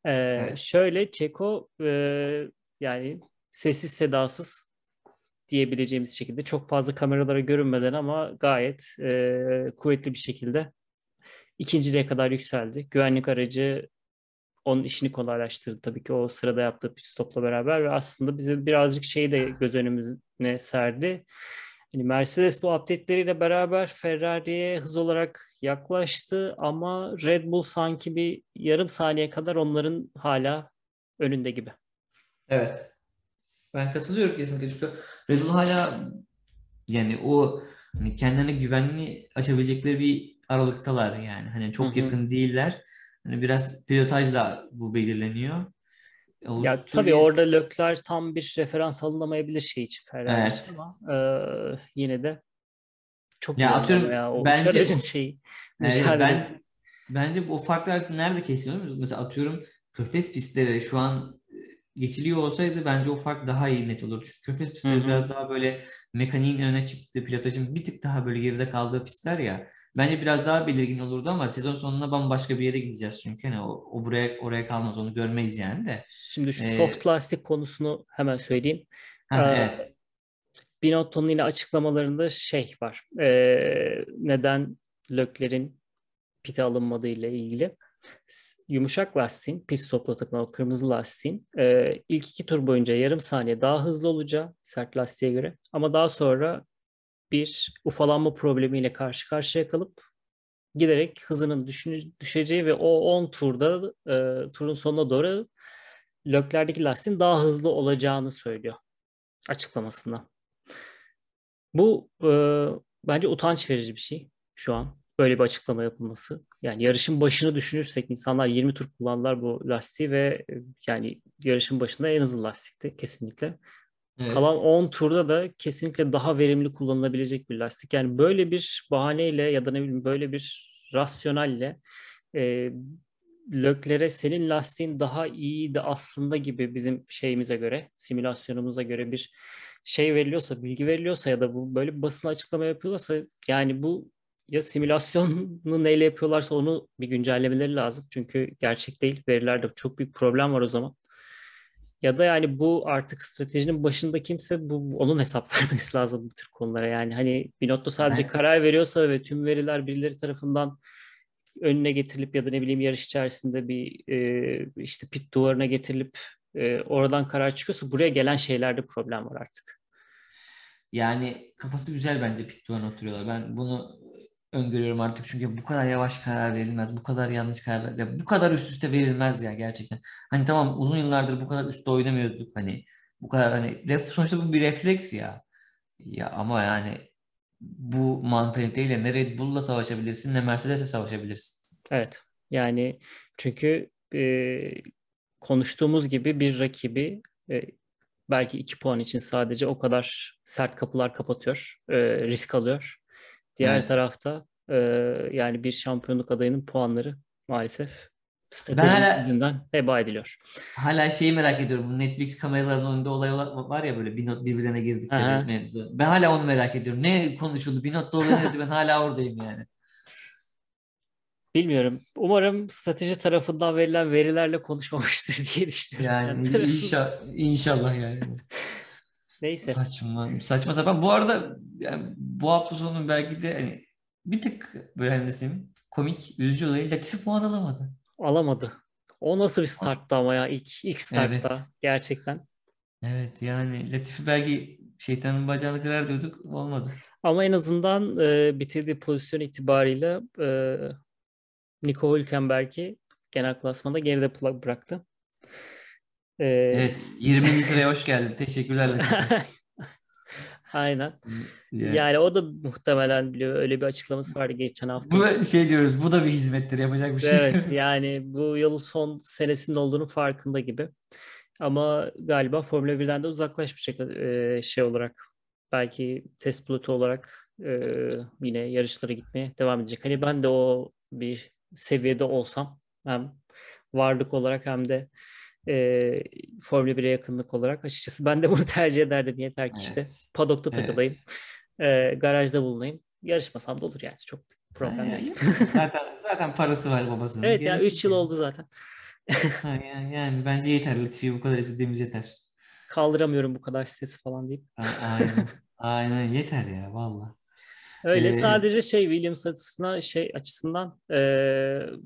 Ee, Evet. Şöyle Çeko e, yani sessiz sedasız diyebileceğimiz şekilde çok fazla kameralara görünmeden ama gayet e, kuvvetli bir şekilde ikinciliğe kadar yükseldi. Güvenlik aracı onun işini kolaylaştırdı tabii ki o sırada yaptığı pit stopla beraber ve aslında bize birazcık şeyi de göz önümüzüne serdi. hani Mercedes bu update'leriyle beraber Ferrari'ye hız olarak yaklaştı ama Red Bull sanki bir yarım saniye kadar onların hala önünde gibi. Evet. Ben katılıyorum kesinlikle çünkü Red Bull hala yani o hani kendilerine güvenli açabilecekleri bir aralıktalar yani. Hani çok Hı hı. yakın değiller. Hani biraz pilotajla bu belirleniyor. Ya tabii orada Leclerc tam bir referans alınamayabilir şey için Ferrari Evet. ama e, yine de çok Ya atıyorum, ya o bence- şeyi (laughs) Evet, mücadelesi. ben bence bu farklı arası nerede kesiliyor? Mesela atıyorum Körfez pistleri şu an e, geçiliyor olsaydı bence o fark daha iyi net olurdu. Çünkü Körfez pistleri Hı hı. biraz daha böyle mekaniğin öne çıktığı, pilotajın bir tık daha böyle geride kaldığı pistler ya. Bence biraz daha belirgin olurdu ama sezon sonunda bambaşka bir yere gideceğiz çünkü. Hani o, o buraya oraya kalmaz onu görmeyiz yani de. Şimdi şu Ee, soft lastik konusunu hemen söyleyeyim. Ha, Ee, evet. Binotto'nun yine açıklamalarında şey var. Ee, neden Leclerc'in pite alınmadığı ile ilgili. Yumuşak lastiğin, pit stopla takılan o kırmızı lastiğin e, ilk iki tur boyunca yarım saniye daha hızlı olacağı sert lastiğe göre. Ama daha sonra bir ufalanma problemiyle karşı karşıya kalıp giderek hızının düşeceği ve o 10 turda e, turun sonuna doğru Leclerc'deki lastiğin daha hızlı olacağını söylüyor açıklamasında. Bu e, bence utanç verici bir şey şu an. Böyle bir açıklama yapılması. Yani yarışın başını düşünürsek insanlar 20 tur kullandılar bu lastiği ve e, yani yarışın başında en hızlı lastikti kesinlikle. Evet. Kalan 10 turda da kesinlikle daha verimli kullanılabilecek bir lastik. Yani böyle bir bahaneyle ya da ne bileyim böyle bir rasyonelle e, Leclerc'e senin lastiğin daha iyiydi aslında gibi bizim şeyimize göre, simülasyonumuza göre bir şey veriliyorsa, bilgi veriliyorsa ya da bu böyle bir basın açıklama yapıyorlarsa yani bu ya simülasyonu neyle yapıyorlarsa onu bir güncellemeleri lazım. Çünkü gerçek değil. Verilerde çok büyük problem var o zaman. Ya da yani bu artık stratejinin başında kimse bu onun hesap (laughs) vermesi lazım bu tür konulara. Yani hani Binotto sadece Ben- karar veriyorsa ve tüm veriler birileri tarafından önüne getirilip ya da ne bileyim yarış içerisinde bir e, işte pit duvarına getirilip e, oradan karar çıkıyorsa buraya gelen şeylerde problem var artık. Yani kafası güzel bence pit duvarına oturuyorlar. Ben bunu öngörüyorum artık çünkü bu kadar yavaş karar verilmez, bu kadar yanlış karar ya bu kadar üst üste verilmez ya gerçekten. Hani tamam uzun yıllardır bu kadar üstte oynamıyorduk hani bu kadar hani sonuçta bu bir refleks ya. Ya ama yani bu mantaliteyle ne Red Bull'la savaşabilirsin ne Mercedes'le savaşabilirsin. Evet. Yani çünkü e, konuştuğumuz gibi bir rakibi e, belki iki puan için sadece o kadar sert kapılar kapatıyor, e, risk alıyor. Diğer Evet. tarafta e, yani bir şampiyonluk adayının puanları maalesef strateji yüzünden heba ediliyor. hala şeyi merak ediyorum. Bu Netflix kameralarının önünde olay var ya böyle bir not birbirlerine girdikleri mevzu. Ben hala onu merak ediyorum. Ne konuşuldu? Bir not da olay neydi? Ben hala oradayım yani. Bilmiyorum. Umarım strateji tarafından verilen verilerle konuşmamıştır (laughs) diye düşünüyorum. Yani kendi tarafımdan. inşa inşallah yani. (laughs) Neyse. Saçma, saçma sapan. Bu arada yani bu hafta sonu belki de hani bir tık böyle hani diyeyim, komik, üzücü olayı Latifi puan alamadı. Alamadı. O nasıl bir starttı ama ya ilk ilk Evet. startta gerçekten. Evet yani Latifi belki şeytanın bacağını kırar diyorduk olmadı. Ama en azından e, bitirdiği pozisyon itibariyle e, Nico Hülkenberg'i genel klasmanda geride bıraktı. E, Evet 20. sıraya hoş geldin. Teşekkürler. (laughs) Aynen. Yani, Yani o da muhtemelen biliyor öyle bir açıklaması vardı geçen hafta. için. bu şey diyoruz bu da bir hizmettir yapacak bir şey. Evet (laughs) yani bu yıl son senesinin olduğunu farkında gibi. Ama galiba Formula 1'den de uzaklaşmayacak e, şey olarak. Belki test pilotu olarak e, yine yarışlara gitmeye devam edecek. Hani ben de o bir seviyede olsam hem varlık olarak hem de e, Formula 1'e yakınlık olarak açıkçası ben de (laughs) bunu tercih ederdim. Yeter ki işte Evet. padokta Evet. takılayım, e, garajda bulunayım. Yarışmasam da olur yani çok problem Yani, değil. (laughs) zaten zaten parası var babasının. Evet ya Gerek 3 yok yıl yani. oldu zaten. Yani, yani bence yeter Latifi'yi bu kadar izlediğimiz yeter. Kaldıramıyorum bu kadar stresi falan deyip. Aynen. Aynen yeter ya valla. Öyle Ee, sadece şey Williams açısından şey açısından e,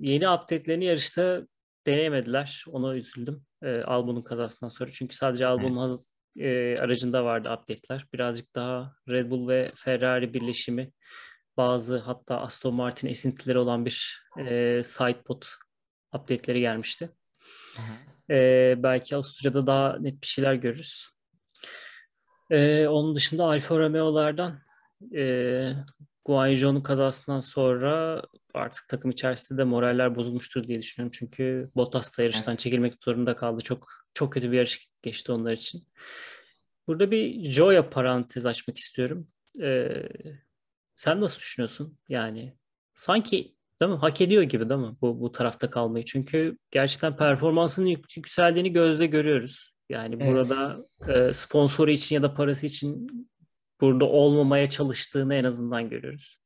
yeni update'lerini yarışta deneyemediler. Ona üzüldüm. E, Albon'un kazasından sonra. Çünkü sadece Albon'un haz- e, aracında vardı update'ler. Birazcık daha Red Bull ve Ferrari birleşimi bazı hatta Aston Martin esintileri olan bir e, sidepod update'leri gelmişti. E, belki Avusturya'da daha net bir şeyler görürüz. E, onun dışında Alfa Romeo'lardan e, Guanyu kazasından sonra artık takım içerisinde de moraller bozulmuştur diye düşünüyorum. Çünkü Bottas da yarıştan evet. çekilmek zorunda kaldı. Çok çok kötü bir yarış geçti onlar için. Burada bir Joya parantez açmak istiyorum. Ee, sen nasıl düşünüyorsun? Yani sanki değil mi? Hak ediyor gibi değil mi bu, bu tarafta kalmayı? Çünkü gerçekten performansının yükseldiğini gözle görüyoruz. Yani evet. burada e, sponsoru için ya da parası için burada olmamaya çalıştığını en azından görüyoruz.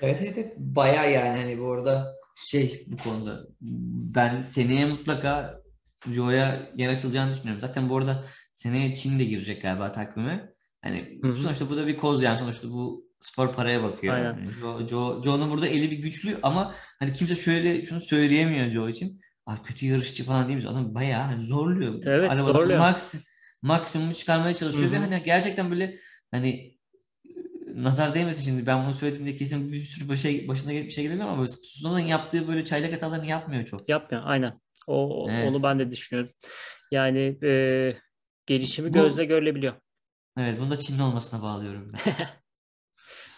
Evet evet, evet. bayağı yani hani bu arada şey bu konuda ben seneye mutlaka Joe'ya yer açılacağını düşünüyorum. Zaten bu arada seneye Çin de girecek galiba takvime. Hani Hı-hı. sonuçta bu da bir koz yani sonuçta bu spor paraya bakıyor. Aynen. Yani Joe, Joe, Joe'nun burada eli bir güçlü ama hani kimse şöyle şunu söyleyemiyor Joe için. Ah kötü yarışçı falan değil mi? Adam bayağı hani zorluyor. Evet Arabada zorluyor. Max, maksimum çıkarmaya çalışıyor Hı-hı. ve hani gerçekten böyle hani nazar değmesin şimdi ben bunu söylediğimde kesin bir sürü başa, başına bir şey gelebilir ama Suzan'ın yaptığı böyle çaylak hatalarını yapmıyor çok. Yapmıyor aynen. O, evet. Onu ben de düşünüyorum. Yani e, gelişimi Bu, gözle görülebiliyor. Evet bunu da Çinli olmasına bağlıyorum ben. (laughs)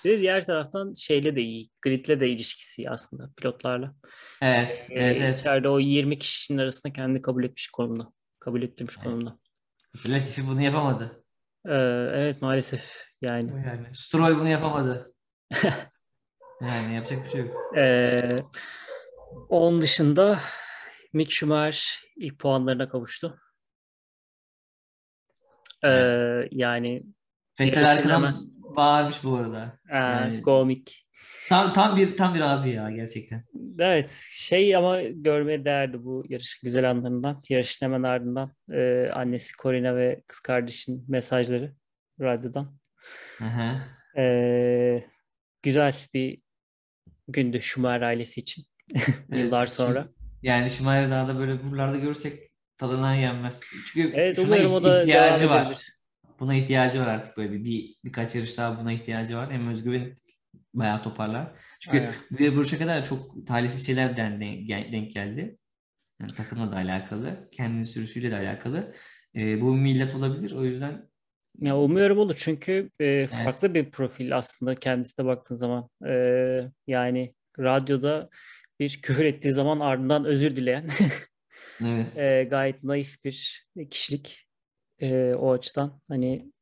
Bir diğer taraftan şeyle de iyi. Grid'le de ilişkisi iyi aslında pilotlarla. Evet. Ee, evet, evet. İçeride o 20 kişinin arasında kendi kabul etmiş konumda. Kabul ettirmiş evet. konumda. Latifi bunu yapamadı. Ee, evet maalesef. Yani. yani. Stroll bunu yapamadı. (laughs) yani yapacak bir şey yok. Ee, onun dışında Mick Schumacher ilk puanlarına kavuştu. Ee, evet. Yani Vettel arkadan bağırmış bu arada. Ee, yani... Go Mick. Tam, tam bir tam bir abi ya gerçekten. Evet şey ama görmeye değerdi bu yarış güzel anlarından. Yarışın hemen ardından e, annesi Corina ve kız kardeşin mesajları radyodan. Hı. E, güzel bir gündü Schumacher ailesi için (laughs) yıllar evet, sonra. Yani Schumacher'ı daha da böyle buralarda görürsek tadından yenmez. Çünkü evet, umarım o da ihtiyacı var. Edebilir. Buna ihtiyacı var artık böyle bir, bir birkaç yarış daha buna ihtiyacı var. Hem özgüven bayağı toparlar. Çünkü Aynen. vuruşa kadar çok talihsiz şeyler denk, denk geldi. Yani takımla da alakalı, kendinin sürüsüyle de alakalı. E, bu millet olabilir. O yüzden ya umuyorum olur çünkü e, farklı evet. bir profil aslında kendisi de baktığın zaman. E, yani radyoda bir (laughs) küfür ettiği zaman ardından özür dileyen (laughs) evet. e, gayet naif bir kişilik e, o açıdan hani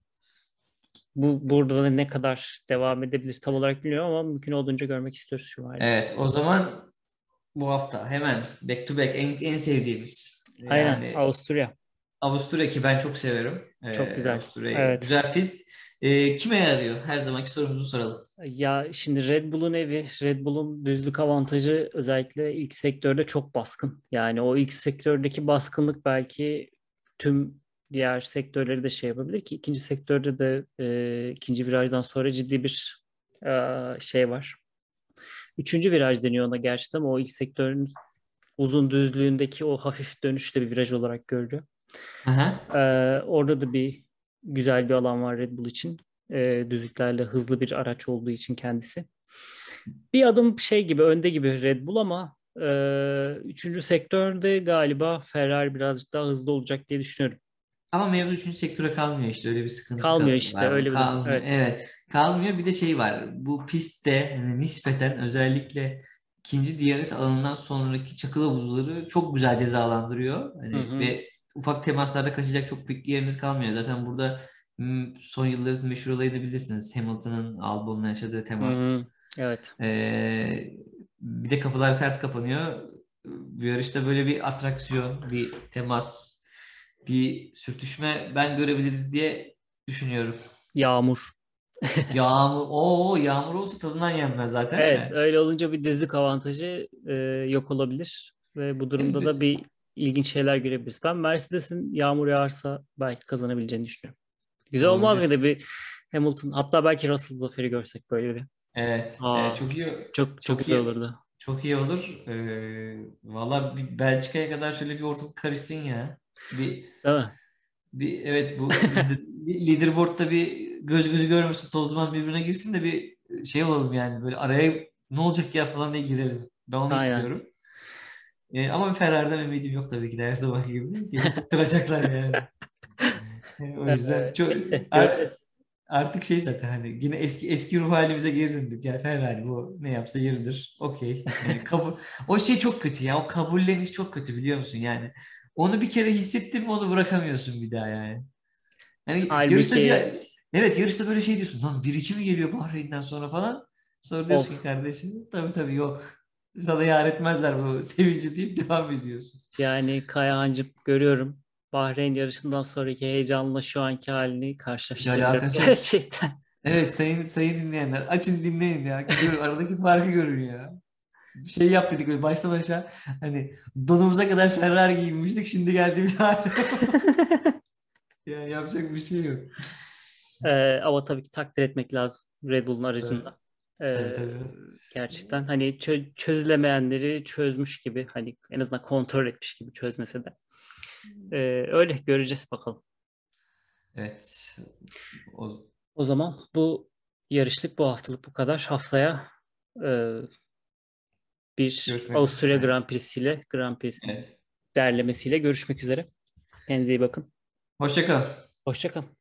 bu burada da ne kadar devam edebilir tam olarak bilmiyorum ama mümkün olduğunca görmek istiyoruz şu an. Evet o zaman bu hafta hemen back to back en, en sevdiğimiz. Aynen yani, Avusturya. Avusturya ki ben çok severim. Çok ee, güzel. Avusturya evet. güzel pist. E, kime yarıyor? Her zamanki sorumuzu soralım. Ya şimdi Red Bull'un evi, Red Bull'un düzlük avantajı özellikle ilk sektörde çok baskın. Yani o ilk sektördeki baskınlık belki tüm diğer sektörleri de şey yapabilir ki ikinci sektörde de e, ikinci virajdan sonra ciddi bir e, şey var. Üçüncü viraj deniyor ona gerçekten ama o ilk sektörün uzun düzlüğündeki o hafif dönüşte bir viraj olarak görülüyor. Aha. E, orada da bir güzel bir alan var Red Bull için. E, düzlüklerle hızlı bir araç olduğu için kendisi. Bir adım şey gibi önde gibi Red Bull ama e, üçüncü sektörde galiba Ferrari birazcık daha hızlı olacak diye düşünüyorum. Ama mevzu üçüncü sektöre kalmıyor işte öyle bir sıkıntı. Kalmıyor işte var. öyle bir kalmıyor. Evet. evet. Kalmıyor bir de şey var. Bu pistte yani nispeten özellikle ikinci DRS alanından sonraki çakıl havuzları çok güzel cezalandırıyor. Hani hı hı. ve ufak temaslarda kaçacak çok büyük yeriniz kalmıyor. Zaten burada son yılların meşhur olayını bilirsiniz. Hamilton'ın Albon'la yaşadığı temas. Hı Evet. Ee, bir de kapılar sert kapanıyor. Bu yarışta böyle bir atraksiyon, bir temas, bir sürtüşme ben görebiliriz diye düşünüyorum. Yağmur. (laughs) yağmur, o yağmur olsa tadından yenmez zaten. Evet, yani. öyle olunca bir düzlük avantajı e, yok olabilir ve bu durumda da bir ilginç şeyler görebiliriz. Ben Mercedes'in yağmur yağarsa belki kazanabileceğini düşünüyorum. Güzel olmaz mıydı bir Hamilton hatta belki Russell zaferi görsek böyle bir. Evet. Aa, evet çok iyi. Çok çok, çok güzel iyi, olurdu. Çok iyi olur. Ee, Valla Belçika'ya kadar şöyle bir ortalık karışsın ya. Bir, Değil mi? bir evet bu (laughs) leaderboard'da bir göz gözü görmesin toz duman birbirine girsin de bir şey olalım yani böyle araya ne olacak ya falan diye girelim. Ben onu Aynen. istiyorum. E, ama Ferrari'den ümidim yok tabii ki de her zaman gibi. (laughs) Geçip oturacaklar yani. (laughs) O yüzden Ee, çok artık şey zaten hani yine eski eski ruh halimize geri döndük. Yani Ferrari bu ne yapsa yeridir. Okey. Yani kabul, o şey çok kötü ya. O kabulleniş çok kötü biliyor musun yani. Onu bir kere hissettin mi onu bırakamıyorsun bir daha yani. Yani Halbuki- yarışta bir, evet yarışta böyle şey diyorsun. Lan bir iki mi geliyor Bahreyn'den sonra falan. Sonra diyorsun Of. ki kardeşim tabii tabii yok. Sana yar etmezler bu (laughs) sevinci deyip devam ediyorsun. Yani Kayahancım görüyorum. Bahreyn yarışından sonraki heyecanla şu anki halini karşılaştırıyorum gerçekten. Evet sayın sayın dinleyenler açın dinleyin ya. Görün, aradaki farkı görün ya. Bir şey yap dedik böyle baştan aşağı. Hani donumuza kadar Ferrari giyinmiştik şimdi geldi bir hal. (laughs) ya yapacak bir şey yok. Ee, ama tabii ki takdir etmek lazım Red Bull'un aracında. Ee, Tabii tabii. gerçekten hani çö- çözülemeyenleri çözmüş gibi hani en azından kontrol etmiş gibi çözmese de. Ee, öyle göreceğiz bakalım. Evet. O, O zaman bu yarışlık bu haftalık bu kadar. Haftaya e, bir Görüşmek Avusturya üzere. Grand Prix'siyle Grand Prix evet. derlemesiyle görüşmek üzere. Kendinize iyi bakın. Hoşça kal. Hoşça kalın.